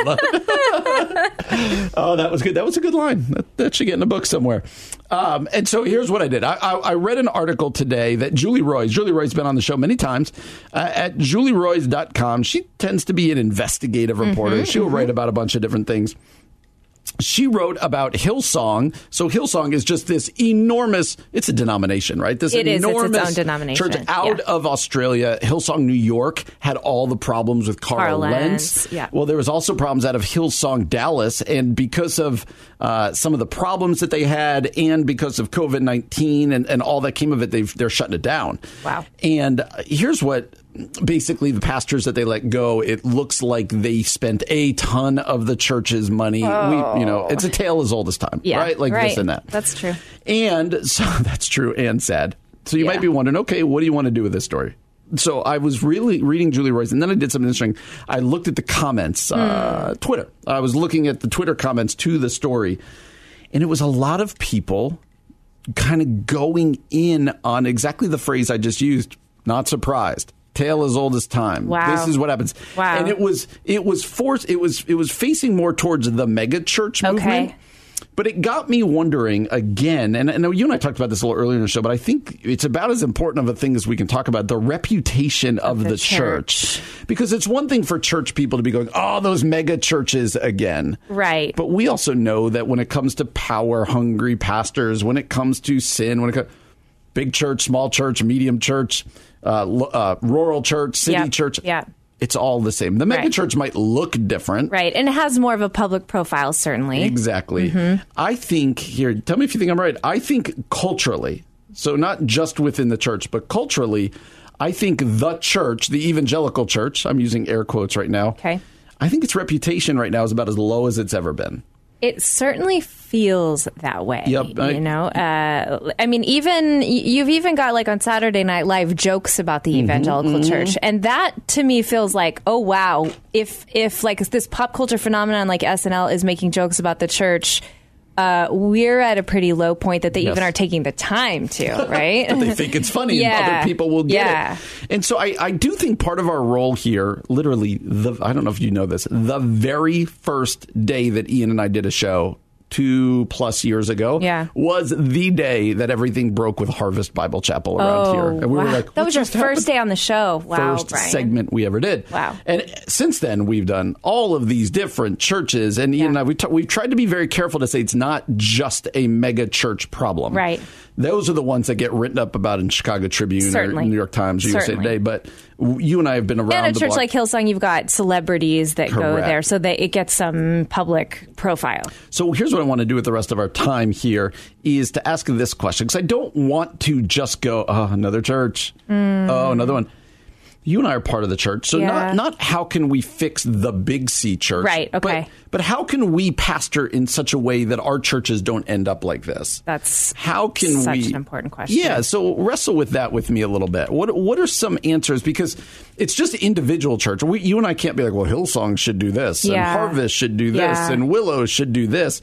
[SPEAKER 1] oh, that was good. That was a good line. That, that should get in a book somewhere. Um, and so here's what I did. I, I, I read an article today that Julie Roys, Julie Roy's been on the show many times, uh, at julieroys.com. She tends to be an investigative reporter. She'll write about a bunch of different things she wrote about Hillsong. So Hillsong is just this enormous. It's a denomination, right? This
[SPEAKER 2] It is. It's
[SPEAKER 1] enormous
[SPEAKER 2] denomination.
[SPEAKER 1] church out
[SPEAKER 2] Yeah.
[SPEAKER 1] of Australia. Hillsong, New York, had all the problems with Carl,
[SPEAKER 2] Carl
[SPEAKER 1] Lentz.
[SPEAKER 2] Lentz, yeah.
[SPEAKER 1] Well, there was also problems out of Hillsong, Dallas, and because of uh, some of the problems that they had, and because of COVID nineteen and, and all that came of it, they've, they're shutting it down.
[SPEAKER 2] Wow.
[SPEAKER 1] And here's what basically the pastors that they let go, it looks like they spent a ton of the church's money. We, you know, it's a tale as old as time,
[SPEAKER 2] Yeah,
[SPEAKER 1] right? Like this and that.
[SPEAKER 2] That's true.
[SPEAKER 1] And so [LAUGHS] that's true and sad. So you
[SPEAKER 2] Yeah.
[SPEAKER 1] might be wondering, okay, what do you want to do with this story? So I was really reading Julie Roys, and then I did something interesting. I looked at the comments, uh, Twitter. I was looking at the Twitter comments to the story, and it was a lot of people kind of going in on exactly the phrase I just used. Not surprised. Tale as old as time.
[SPEAKER 2] Wow.
[SPEAKER 1] This is what happens.
[SPEAKER 2] Wow.
[SPEAKER 1] And it was it was forced. It was it was facing more towards the mega church
[SPEAKER 2] Okay.
[SPEAKER 1] movement. But it got me wondering again, and I know you and I talked about this a little earlier in the show, but I think it's about as important of a thing as we can talk about the reputation of,
[SPEAKER 2] the
[SPEAKER 1] the, church.
[SPEAKER 2] church.
[SPEAKER 1] Because it's one thing for church people to be going, oh, those mega churches again.
[SPEAKER 2] Right.
[SPEAKER 1] But we also know that when it comes to power hungry pastors, when it comes to sin, when it comes big church, small church, medium church, uh, uh, rural church, city
[SPEAKER 2] Yeah,
[SPEAKER 1] church,
[SPEAKER 2] yeah.
[SPEAKER 1] it's all the same. The mega
[SPEAKER 2] Right.
[SPEAKER 1] church might look different.
[SPEAKER 2] Right. And it has more of a public profile, certainly.
[SPEAKER 1] Exactly.
[SPEAKER 2] Mm-hmm.
[SPEAKER 1] I think here, tell me if you think I'm right. I think culturally, so not just within the church, but culturally, I think the church, the evangelical church, I'm using air quotes right now.
[SPEAKER 2] Okay.
[SPEAKER 1] I think its reputation right now is about as low as it's ever been.
[SPEAKER 2] It certainly feels that way.
[SPEAKER 1] Yep, I-
[SPEAKER 2] you know, uh, I mean, even you've even got like on Saturday Night Live jokes about the evangelical church, and that to me feels like, oh wow, if if like this pop culture phenomenon like SNL is making jokes about the church. Uh, we're at a pretty low point that they
[SPEAKER 1] Yes.
[SPEAKER 2] even are taking the time to, [LAUGHS] right?
[SPEAKER 1] But they think it's funny and other people will get
[SPEAKER 2] Yeah.
[SPEAKER 1] it. And so I, I do think part of our role here, literally, the I don't know if you know this, the very first day that Ian and I did a show two plus years ago
[SPEAKER 2] Yeah.
[SPEAKER 1] was the day that everything broke with Harvest Bible Chapel around oh, here. And we
[SPEAKER 2] wow.
[SPEAKER 1] were like,
[SPEAKER 2] that was your first
[SPEAKER 1] happened?"
[SPEAKER 2] day on the show. Wow,
[SPEAKER 1] first
[SPEAKER 2] Brian.
[SPEAKER 1] segment we ever did.
[SPEAKER 2] Wow.
[SPEAKER 1] And since then, we've done all of these different churches, and Ian and I, we t- we've tried to be very careful to say it's not just a mega church problem.
[SPEAKER 2] Right.
[SPEAKER 1] Those are the ones that get written up about in Chicago Tribune
[SPEAKER 2] Certainly.
[SPEAKER 1] or New York Times or USA. Today. But you and I have been around
[SPEAKER 2] a church
[SPEAKER 1] block.
[SPEAKER 2] like Hillsong, you've got celebrities that go there, so that it gets some public profile.
[SPEAKER 1] So here's what I want to do with the rest of our time here is to ask this question because I don't want to just go, oh, another church, mm. oh, another one. You and I are part of the church, so
[SPEAKER 2] Yeah.
[SPEAKER 1] not not how can we fix the big C church,
[SPEAKER 2] Right, okay.
[SPEAKER 1] But, but how can we pastor in such a way that our churches don't end up like this?
[SPEAKER 2] That's
[SPEAKER 1] how can
[SPEAKER 2] such
[SPEAKER 1] we
[SPEAKER 2] an important question.
[SPEAKER 1] Yeah, so wrestle with that with me a little bit. What what are some answers? Because it's just individual church. We, you and I can't be like, well, Hillsong should do this, and Harvest should do this,
[SPEAKER 2] Yeah.
[SPEAKER 1] and Willow should do this.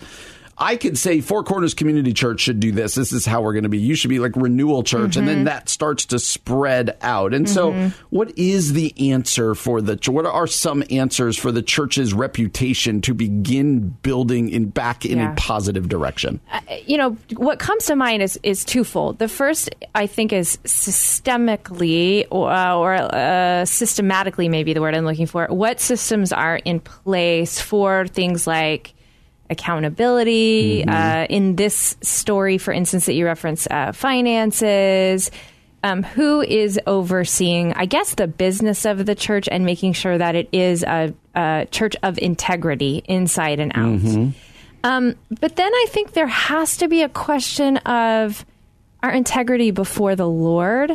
[SPEAKER 1] I could say Four Corners Community Church should do this. This is how we're going to be. You should be like Renewal Church, and
[SPEAKER 2] Mm-hmm.
[SPEAKER 1] then that starts to spread out. And so, what is the answer for the? What are some answers for the church's reputation to begin building in back in
[SPEAKER 2] Yeah.
[SPEAKER 1] a positive direction?
[SPEAKER 2] you know what comes to mind is is twofold. The first, I think, is systemically or, uh, or uh, systematically, maybe the word I'm looking for. What systems are in place for things like accountability? Uh, in this story, for instance, that you reference, uh, finances. Um, who is overseeing, I guess, the business of the church and making sure that it is a, a church of integrity inside and out? Um, but then I think there has to be a question of our integrity before the Lord.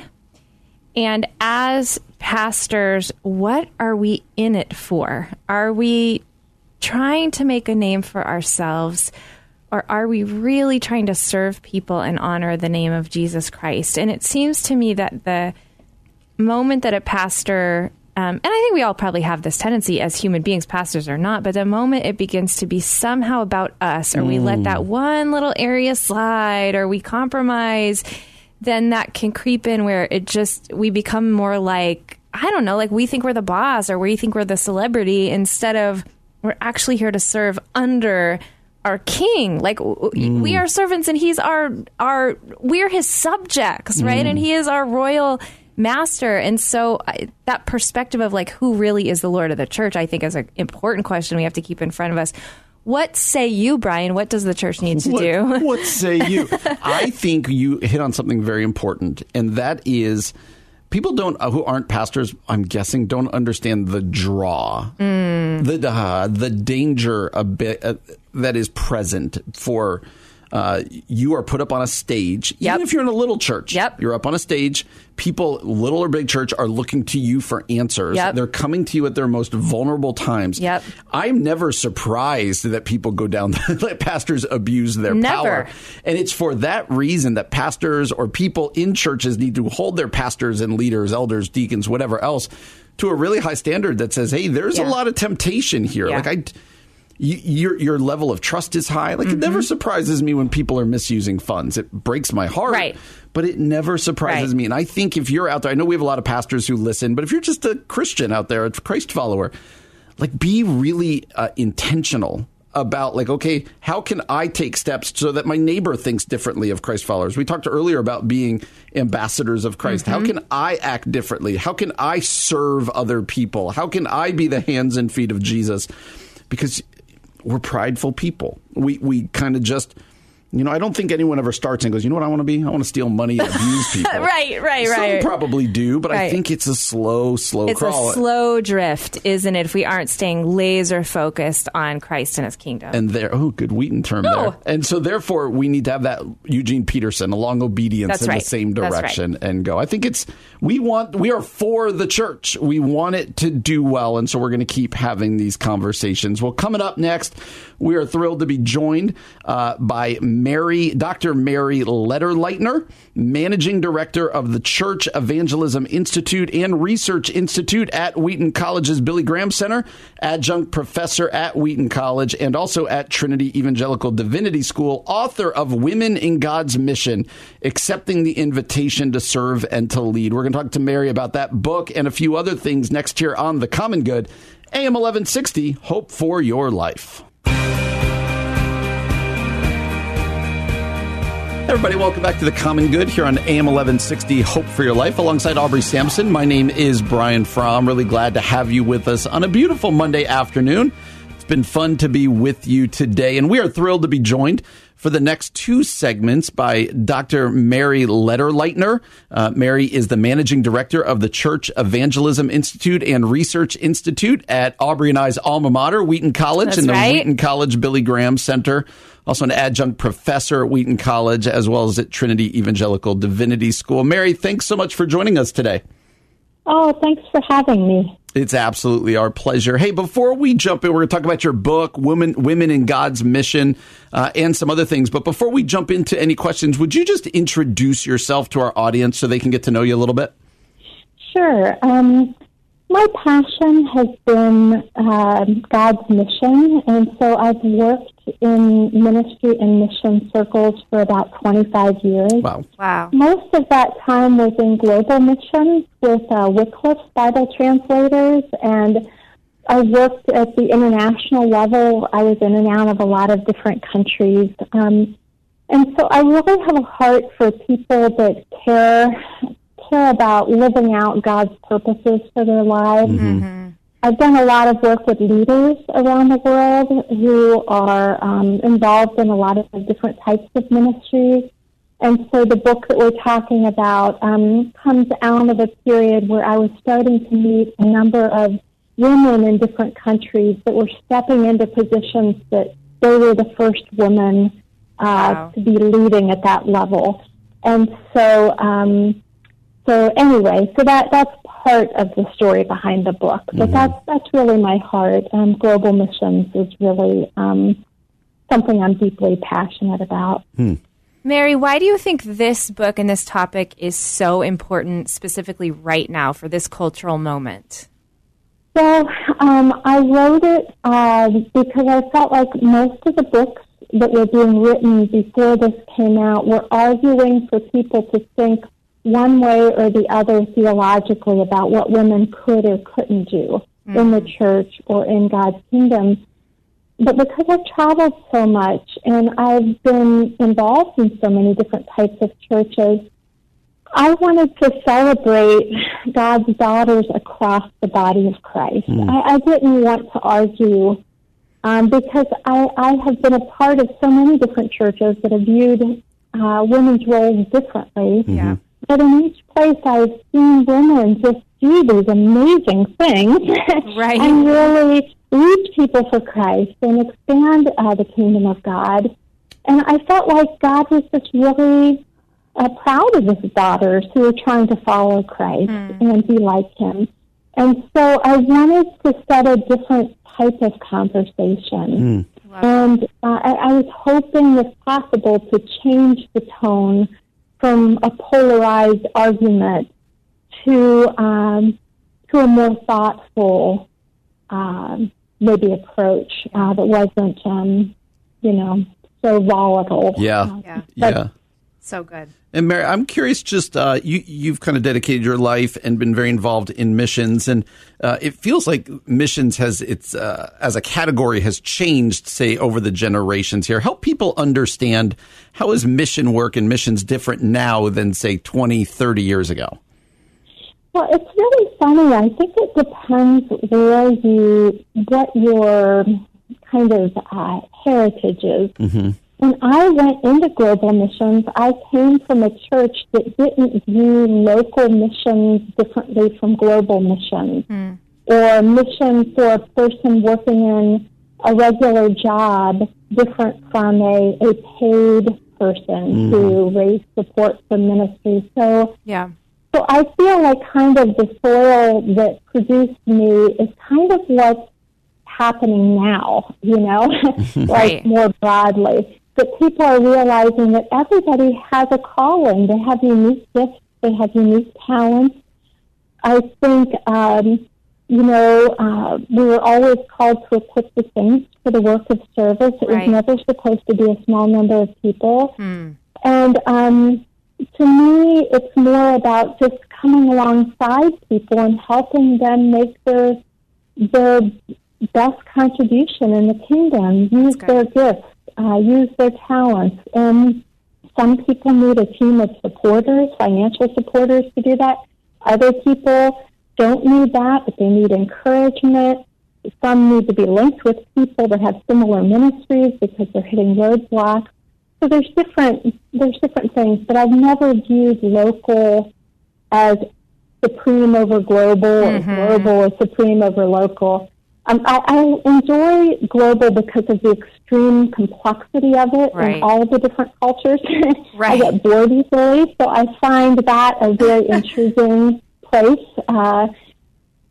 [SPEAKER 2] And as pastors, what are we in it for? Are we trying to make a name for ourselves? Or are we really trying to serve people and honor the name of Jesus Christ? And it seems to me that the moment that a pastor, um, and I think we all probably have this tendency as human beings, pastors or not, but the moment it begins to be somehow about us, or we let that one little area slide, or we compromise, then that can creep in where it just, we become more like, I don't know, like we think we're the boss or we think we're the celebrity instead of we're actually here to serve under our king. Like w- we mm. are servants and he's our our we're his subjects right? And mm. he is our royal master. And so I, that perspective of like who really is the lord of the church i think is an important question we have to keep in front of us. What say you brian? What does the church need to
[SPEAKER 1] what,
[SPEAKER 2] do?
[SPEAKER 1] what say you? [LAUGHS] I think you hit on something very important, and that is people don't uh, who aren't pastors. I'm guessing don't understand the draw, the uh, the danger a bit uh, that is present for. Uh, you are put up on a stage,
[SPEAKER 2] Yep.
[SPEAKER 1] even if you're in a little church.
[SPEAKER 2] Yep.
[SPEAKER 1] You're up on a stage. People, little or big church, are looking to you for answers.
[SPEAKER 2] Yep.
[SPEAKER 1] They're coming to you at their most vulnerable times.
[SPEAKER 2] Yep.
[SPEAKER 1] I'm never surprised that people go down, [LAUGHS] that pastors abuse their
[SPEAKER 2] Never.
[SPEAKER 1] power. And it's for that reason that pastors or people in churches need to hold their pastors and leaders, elders, deacons, whatever else, to a really high standard that says, hey, there's
[SPEAKER 2] Yeah.
[SPEAKER 1] a lot of temptation here.
[SPEAKER 2] Yeah.
[SPEAKER 1] Like, I. Your your level of trust is high. Like it never surprises me when people are misusing funds. It breaks my heart,
[SPEAKER 2] Right.
[SPEAKER 1] But it never surprises
[SPEAKER 2] Right.
[SPEAKER 1] me. And I think if you're out there, I know we have a lot of pastors who listen, but if you're just a Christian out there, a Christ follower, like be really uh, intentional about like okay how can i take steps so that my neighbor thinks differently of christ followers we talked earlier about being ambassadors of christ how can i act differently how can i serve other people how can i be the hands and feet of jesus because we're prideful people. We we kind of just You know, I don't think anyone ever starts and goes, you know what I want to be? I want to steal money and abuse [LAUGHS] people.
[SPEAKER 2] right, right,
[SPEAKER 1] Some
[SPEAKER 2] right.
[SPEAKER 1] probably do, but I think it's a slow, slow
[SPEAKER 2] It's
[SPEAKER 1] crawl.
[SPEAKER 2] a slow drift, isn't it? If we aren't staying laser focused on Christ and His kingdom.
[SPEAKER 1] and there, oh, good Wheaton term
[SPEAKER 2] Oh.
[SPEAKER 1] there. And so, therefore, we need to have that Eugene Peterson along obedience
[SPEAKER 2] That's
[SPEAKER 1] in
[SPEAKER 2] right.
[SPEAKER 1] the same
[SPEAKER 2] That's right.
[SPEAKER 1] direction and go. I think it's we want we are for the church. We want it to do well, and so we're going to keep having these conversations. Well, coming up next, we are thrilled to be joined uh, by Mary, Dr. Mary Lederleitner, managing director of the Church Evangelism Institute and Research Institute at Wheaton College's Billy Graham Center, adjunct professor at Wheaton College, and also at Trinity Evangelical Divinity School, author of Women in God's Mission, accepting the invitation to serve and to lead. We're going to talk to Mary about that book and a few other things next year on The Common Good. AM 1160, Hope for Your Life. Everybody, welcome back to the Common Good here on AM 1160 Hope for Your Life alongside Aubrey Sampson. My name is Brian Fromm. Really glad to have you with us on a beautiful Monday afternoon. It's been fun to be with you today, and we are thrilled to be joined for the next two segments by Dr. Mary Lederleitner. Uh, Mary is the managing director of the Church Evangelism Institute and Research Institute at Aubrey and I's alma mater, Wheaton College,
[SPEAKER 2] That's
[SPEAKER 1] and the
[SPEAKER 2] right.
[SPEAKER 1] Wheaton College Billy Graham Center. Also, an adjunct professor at Wheaton College, as well as at Trinity Evangelical Divinity School. Mary, thanks so much for joining us today.
[SPEAKER 5] Oh, thanks for having me.
[SPEAKER 1] It's absolutely our pleasure. Hey, before we jump in, we're going to talk about your book, "Women, Women in God's Mission," uh, and some other things. But before we jump into any questions, would you just introduce yourself to our audience so they can get to know you a little bit?
[SPEAKER 5] Sure. Um, my passion has been um God's mission, and so I've worked in ministry and mission circles for about 25 years.
[SPEAKER 1] Wow.
[SPEAKER 2] wow.
[SPEAKER 5] Most of that time was in global missions with uh, Wycliffe Bible translators, and I worked at the international level. I was in and out of a lot of different countries. Um, and so I really have a heart for people that care care about living out God's purposes for their lives. I've done a lot of work with leaders around the world who are um, involved in a lot of different types of ministries. And so the book that we're talking about um, comes out of a period where I was starting to meet a number of women in different countries that were stepping into positions that they were the first women uh,
[SPEAKER 2] Wow.
[SPEAKER 5] to be leading at that level. And so, um, so anyway, so that that's part of the story behind the book. But that's that's really my heart. Um, global missions is really um, something I'm deeply passionate about.
[SPEAKER 2] Mary, why do you think this book and this topic is so important specifically right now for this cultural moment?
[SPEAKER 5] Well, um, I wrote it uh, because I felt like most of the books that were being written before this came out were arguing for people to think one way or the other theologically about what women could or couldn't do in the church or in God's kingdom. But because I've traveled so much and I've been involved in so many different types of churches, I wanted to celebrate God's daughters across the body of Christ. I, I didn't want to argue um, because I, I have been a part of so many different churches that have viewed uh, women's roles differently.
[SPEAKER 2] Yeah.
[SPEAKER 5] But in each place, I've seen women just do these amazing things [LAUGHS]
[SPEAKER 2] Right.
[SPEAKER 5] and really reach people for Christ and expand uh, the kingdom of God. And I felt like God was just really uh, proud of his daughters who were trying to follow Christ and be like him. And so I wanted to set a different type of conversation. And uh, I, I was hoping, if possible, to change the tone from a polarized argument to um, to a more thoughtful, um, maybe approach uh, that wasn't, um, you know, so volatile.
[SPEAKER 1] Yeah.
[SPEAKER 2] Yeah.
[SPEAKER 1] Yeah.
[SPEAKER 2] So good.
[SPEAKER 1] And Mary, I'm curious. Just uh, you, you've kind of dedicated your life and been very involved in missions, and uh, it feels like missions has its uh, as a category has changed, say, over the generations. Here, help people understand how is mission work and missions different now than say 20, 30 years ago.
[SPEAKER 5] Well, it's really funny. I think it depends where you, what your kind of uh, heritage is. And when I went into global missions, I came from a church that didn't view local missions differently from global missions, hmm. or missions for a person working in a regular job different from a, a paid person hmm. to raise support for ministry. So
[SPEAKER 2] Yeah.
[SPEAKER 5] so I feel like kind of the soil that produced me is kind of what's happening now, you know, [LAUGHS] [LAUGHS] like
[SPEAKER 2] Right.
[SPEAKER 5] more broadly. That people are realizing that everybody has a calling. They have unique gifts. They have unique talents. I think, um, you know, uh, we were always called to equip the saints for the work of service. It
[SPEAKER 2] Right.
[SPEAKER 5] was never supposed to be a small number of people. And um, to me, it's more about just coming alongside people and helping them make their their best contribution in the kingdom. Use their gifts, uh, use their talents, and some people need a team of supporters, financial supporters, to do that. Other people don't need that, but they need encouragement. Some need to be linked with people that have similar ministries because they're hitting roadblocks. So there's different there's different things, but I've never viewed local as supreme over global or global or supreme over local. Um, I, I enjoy global because of the extreme complexity of it
[SPEAKER 2] Right.
[SPEAKER 5] and all the different cultures. [LAUGHS] I get bored easily, so I find that a very [LAUGHS] intriguing place. Uh,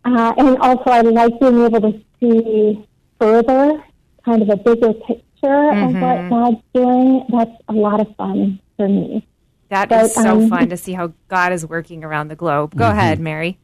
[SPEAKER 5] uh, and also, I like being able to see further, kind of a bigger picture of what God's doing. That's a lot of fun for me.
[SPEAKER 2] That
[SPEAKER 5] But,
[SPEAKER 2] is so
[SPEAKER 5] um,
[SPEAKER 2] fun to see how God is working around the globe. Go ahead, Mary.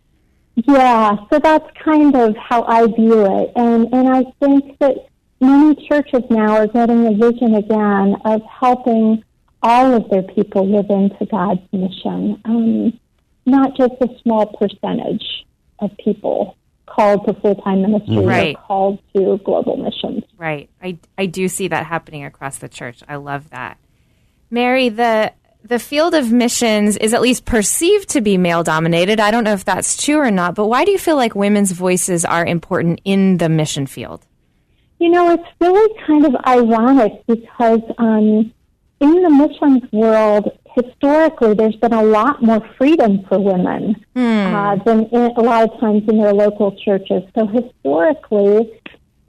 [SPEAKER 5] Yeah, so that's kind of how I view it. And, and I think that many churches now are getting a vision again of helping all of their people live into God's mission, um, not just a small percentage of people called to full time ministry
[SPEAKER 2] Right.
[SPEAKER 5] or called to global missions.
[SPEAKER 2] Right. I, I do see that happening across the church. I love that. Mary, the the field of missions is at least perceived to be male dominated. I don't know if that's true or not, but why do you feel like women's voices are important in the mission field?
[SPEAKER 5] You know, it's really kind of ironic because um, in the missions world, historically, there's been a lot more freedom for women uh, than in, a lot of times in their local churches. So historically,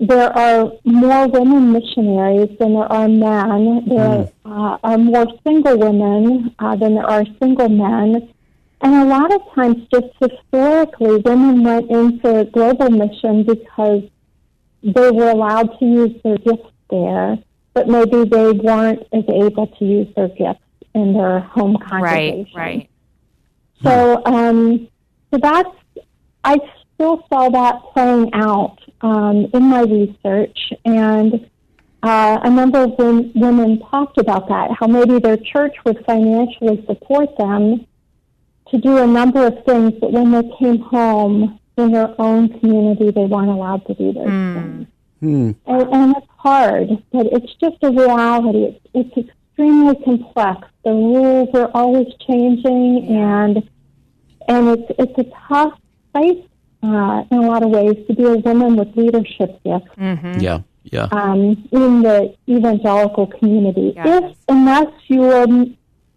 [SPEAKER 5] there are more women missionaries than there are men. There uh, are more single women uh, than there are single men. And a lot of times, just historically, women went into global mission because they were allowed to use their gifts there, but maybe they weren't as able to use their gifts in their home
[SPEAKER 2] Right,
[SPEAKER 5] congregation.
[SPEAKER 2] right.
[SPEAKER 5] So, um, so that's I still saw that playing out um, in my research, and uh, a number of wom- women talked about that. How maybe their church would financially support them to do a number of things, but when they came home in their own community, they weren't allowed to do those things. And, and it's hard, but it's just a reality. It's, it's extremely complex. The rules are always changing, and and it's it's a tough place uh, in a lot of ways to be a woman with leadership gifts
[SPEAKER 1] Yeah, yeah.
[SPEAKER 5] um, in the evangelical community.
[SPEAKER 2] Yeah, it
[SPEAKER 5] if
[SPEAKER 2] is.
[SPEAKER 5] unless your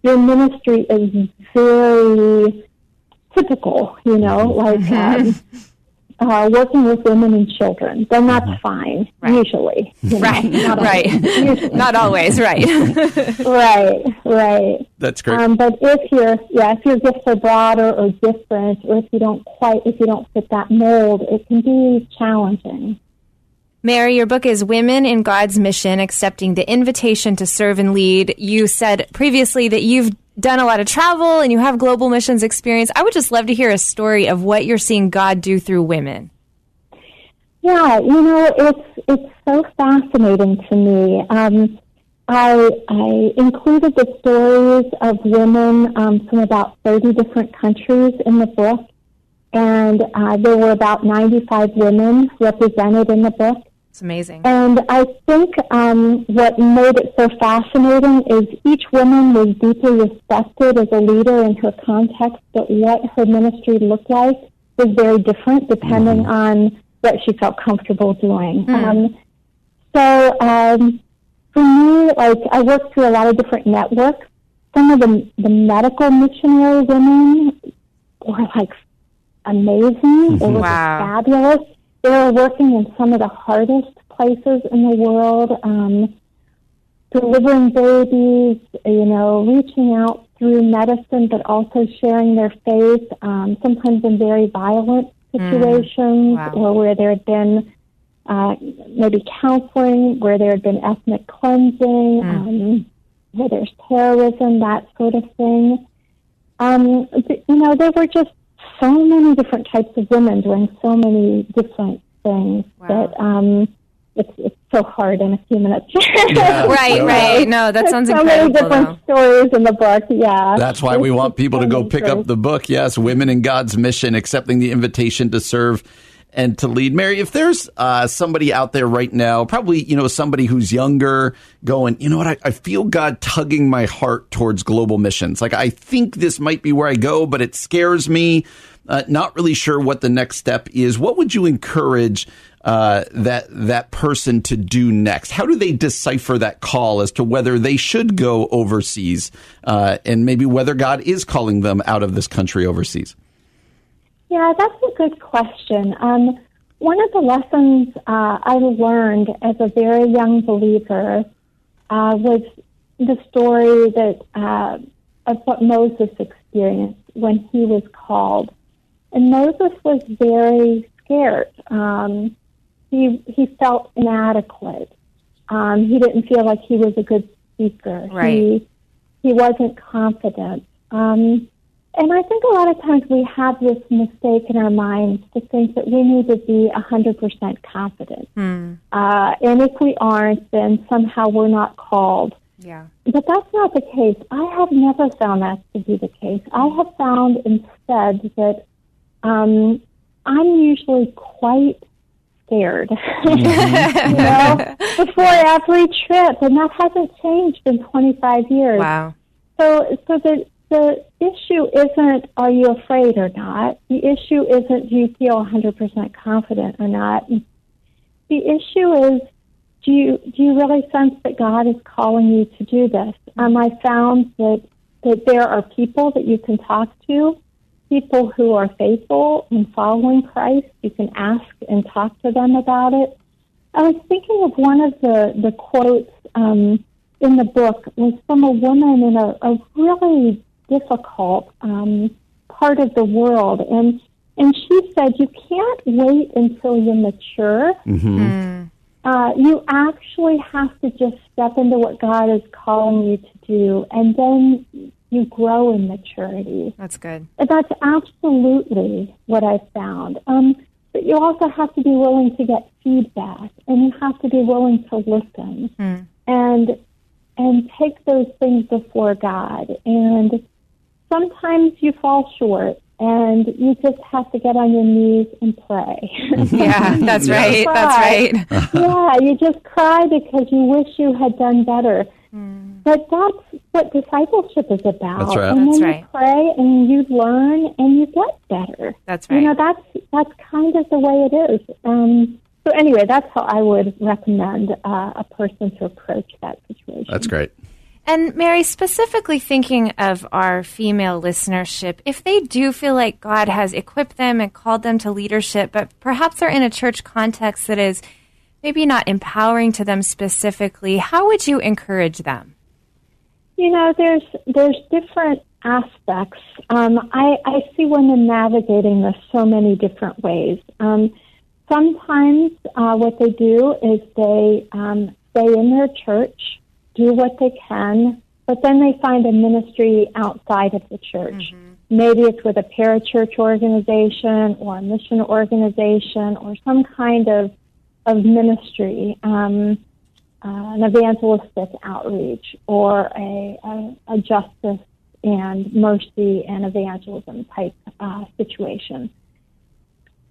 [SPEAKER 5] your ministry is very typical, you know, like um, [LAUGHS] uh, working with women and children, then that's fine. Usually, you know,
[SPEAKER 2] Right,
[SPEAKER 5] not [LAUGHS] always.
[SPEAKER 2] right.
[SPEAKER 5] Usually.
[SPEAKER 2] Not always, right. [LAUGHS]
[SPEAKER 5] right, right.
[SPEAKER 1] That's great.
[SPEAKER 5] Um, but if your yeah, if your gifts are broader or different, or if you don't quite if you don't fit that mold, it can be challenging.
[SPEAKER 2] Mary, your book is Women in God's Mission Accepting the Invitation to Serve and Lead. You said previously that you've done a lot of travel and you have global missions experience. I would just love to hear a story of what you're seeing God do through women.
[SPEAKER 5] Yeah, you know, it's it's so fascinating to me. Um, I I included the stories of women um, from about thirty different countries in the book, and uh, there were about ninety five women represented in the book.
[SPEAKER 2] It's amazing.
[SPEAKER 5] And I think um, what made it so fascinating is each woman was deeply respected as a leader in her context, but what her ministry looked like was very different depending on what she felt comfortable doing. Um, so um, for me, like I worked through a lot of different networks. Some of the the medical missionary women were like amazing. They were
[SPEAKER 2] Wow.
[SPEAKER 5] just fabulous. They were working in some of the hardest places in the world, um, delivering babies. You know, reaching out through medicine, but also sharing their faith. Um, sometimes in very violent situations,
[SPEAKER 2] Wow.
[SPEAKER 5] or where there had been uh, maybe counseling, where there had been ethnic cleansing, um, where there's terrorism, that sort of thing. Um, you know, there were just so many different types of women doing so many different things that um, it's, it's so hard in a few minutes. [LAUGHS]
[SPEAKER 2] Right, right. No, that sounds
[SPEAKER 5] so many
[SPEAKER 2] incredible.
[SPEAKER 5] different
[SPEAKER 2] Though.
[SPEAKER 5] stories in the book. Yeah,
[SPEAKER 1] That's why we want people to go
[SPEAKER 5] many
[SPEAKER 1] pick up the book. Yes, Women in God's Mission, accepting the invitation to serve and to lead. Mary, if there's uh, somebody out there right now, probably you know somebody who's younger, going, you know what, I, I feel God tugging my heart towards global missions. Like I think this might be where I go, but it scares me. Uh, not really sure what the next step is. What would you encourage? Uh, that that person to do next? How do they decipher that call as to whether they should go overseas, uh, and maybe whether God is calling them out of this country overseas?
[SPEAKER 5] Yeah, that's a good question. Um, one of the lessons uh, I learned as a very young believer uh, was the story that uh, of what Moses experienced when he was called, and Moses was very scared. Um, he he felt inadequate. Um, he didn't feel like he was a good speaker.
[SPEAKER 2] Right.
[SPEAKER 5] He he wasn't confident. Um, and I think a lot of times we have this mistake in our minds to think that we need to be 100% confident. Uh, and if we aren't, then somehow we're not called.
[SPEAKER 2] Yeah.
[SPEAKER 5] But that's not the case. I have never found that to be the case. I have found instead that um, I'm usually quite scared. [LAUGHS] you know, before every trip, and that hasn't changed in 25 years.
[SPEAKER 2] Wow.
[SPEAKER 5] So, so the the issue isn't are you afraid or not. The issue isn't do you feel 100% confident or not. The issue is do you do you really sense that God is calling you to do this? Um, I found that that there are people that you can talk to, people who are faithful in following Christ. You can ask and talk to them about it. I was thinking of one of the the quotes um, in the book was from a woman in a, a really difficult um, part of the world, and and she said, "You can't wait until you're mature. Uh, you actually have to just step into what God is calling you to do, and then you grow in maturity."
[SPEAKER 2] That's good.
[SPEAKER 5] And That's absolutely what I found. Um, but you also have to be willing to get feedback, and you have to be willing to listen, and and take those things before God. And sometimes you fall short, and you just have to get on your knees and pray. [LAUGHS]
[SPEAKER 2] Yeah, that's right. That's right. [LAUGHS]
[SPEAKER 5] yeah, you just cry because you wish you had done better. But that's what discipleship is about.
[SPEAKER 1] That's right.
[SPEAKER 5] And
[SPEAKER 2] That's
[SPEAKER 5] then
[SPEAKER 2] right.
[SPEAKER 5] you pray and you learn and you get better.
[SPEAKER 2] That's right.
[SPEAKER 5] You know, that's that's kind of the way it is. Um, so anyway, that's how I would recommend uh, a person to approach that situation.
[SPEAKER 1] That's great.
[SPEAKER 2] And Mary, specifically thinking of our female listenership, if they do feel like God has equipped them and called them to leadership, but perhaps they're in a church context that is maybe not empowering to them specifically, how would you encourage them?
[SPEAKER 5] You know, there's there's different aspects. Um, I, I see women navigating this so many different ways. Um, sometimes uh, what they do is they um, stay in their church, do what they can, but then they find a ministry outside of the church. Maybe it's with a parachurch organization or a mission organization or some kind of of ministry. Um, uh, an evangelistic outreach or a, a, a justice and mercy and evangelism type uh, situation.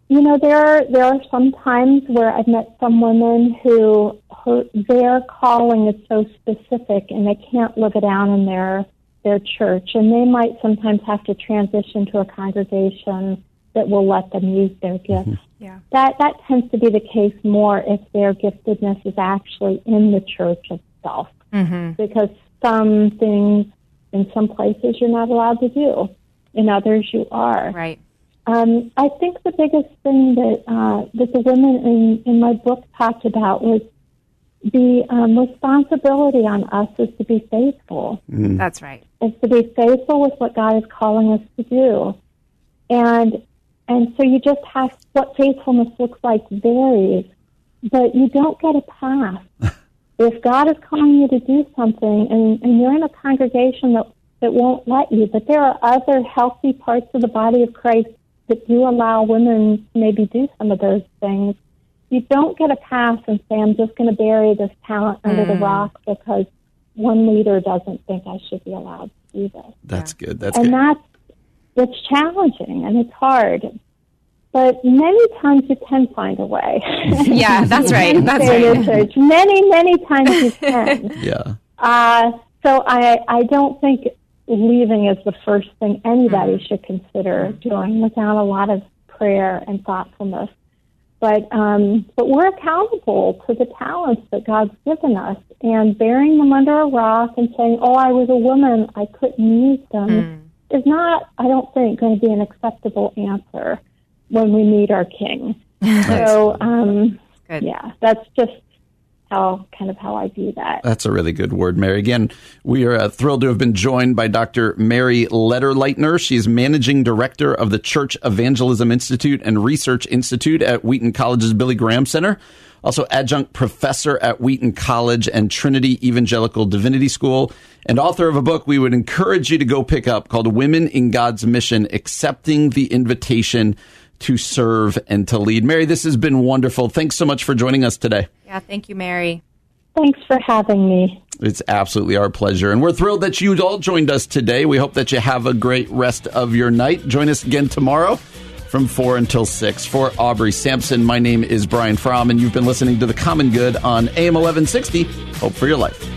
[SPEAKER 5] You know, there are, there are some times where I've met some women who her, their calling is so specific and they can't live it out in their their church, and they might sometimes have to transition to a congregation that will let them use their mm-hmm. gifts
[SPEAKER 2] Yeah.
[SPEAKER 5] that that tends to be the case more if their giftedness is actually in the church of, yourself mm-hmm. because some things in some places you're not allowed to do, in others you are.
[SPEAKER 2] Right.
[SPEAKER 5] Um, I think the biggest thing that uh, that the women in, in my book talked about was the um, responsibility on us is to be faithful
[SPEAKER 2] That's right.
[SPEAKER 5] is to be faithful with what God is calling us to do. And and so you just have what faithfulness looks like varies, but you don't get a pass. [LAUGHS] if God is calling you to do something and, and you're in a congregation that, that won't let you, but there are other healthy parts of the body of Christ that do allow women to maybe do some of those things, you don't get a pass and say, I'm just going to bury this talent under the rock because one leader doesn't think I should be allowed to do this.
[SPEAKER 1] That's good. That's
[SPEAKER 5] and
[SPEAKER 1] good.
[SPEAKER 5] that's it's challenging and it's hard. But many times you can find a way. [LAUGHS]
[SPEAKER 2] Yeah, that's [LAUGHS] right. That's right.
[SPEAKER 5] your church. Many, many times you [LAUGHS] can.
[SPEAKER 1] yeah.
[SPEAKER 5] Uh, so I, I don't think leaving is the first thing anybody
[SPEAKER 2] Mm-hmm.
[SPEAKER 5] should consider doing without a lot of prayer and thoughtfulness. But um, but we're accountable to the talents that God's given us, and burying them under a rock and saying, "Oh, I was a woman, I couldn't use them,"
[SPEAKER 2] Mm.
[SPEAKER 5] is not, I don't think, going to be an acceptable answer when we meet our King. [LAUGHS] so um, yeah, that's just how kind of how I view that.
[SPEAKER 1] That's a really good word, Mary. Again, we are uh, thrilled to have been joined by Dr. Mary Lederleitner. She's managing director of the Church Evangelism Institute and Research Institute at Wheaton College's Billy Graham Center. Also, adjunct professor at Wheaton College and Trinity Evangelical Divinity School, and author of a book we would encourage you to go pick up called Women in God's Mission Accepting the Invitation to Serve and to Lead. Mary, this has been wonderful. Thanks so much for joining us today.
[SPEAKER 2] Yeah, thank you, Mary.
[SPEAKER 5] Thanks for having me.
[SPEAKER 1] It's absolutely our pleasure. And we're thrilled that you all joined us today. We hope that you have a great rest of your night. Join us again tomorrow from 4 until 6. For Aubrey Sampson, my name is Brian Fromm, and you've been listening to The Common Good on AM 1160. Hope for your life.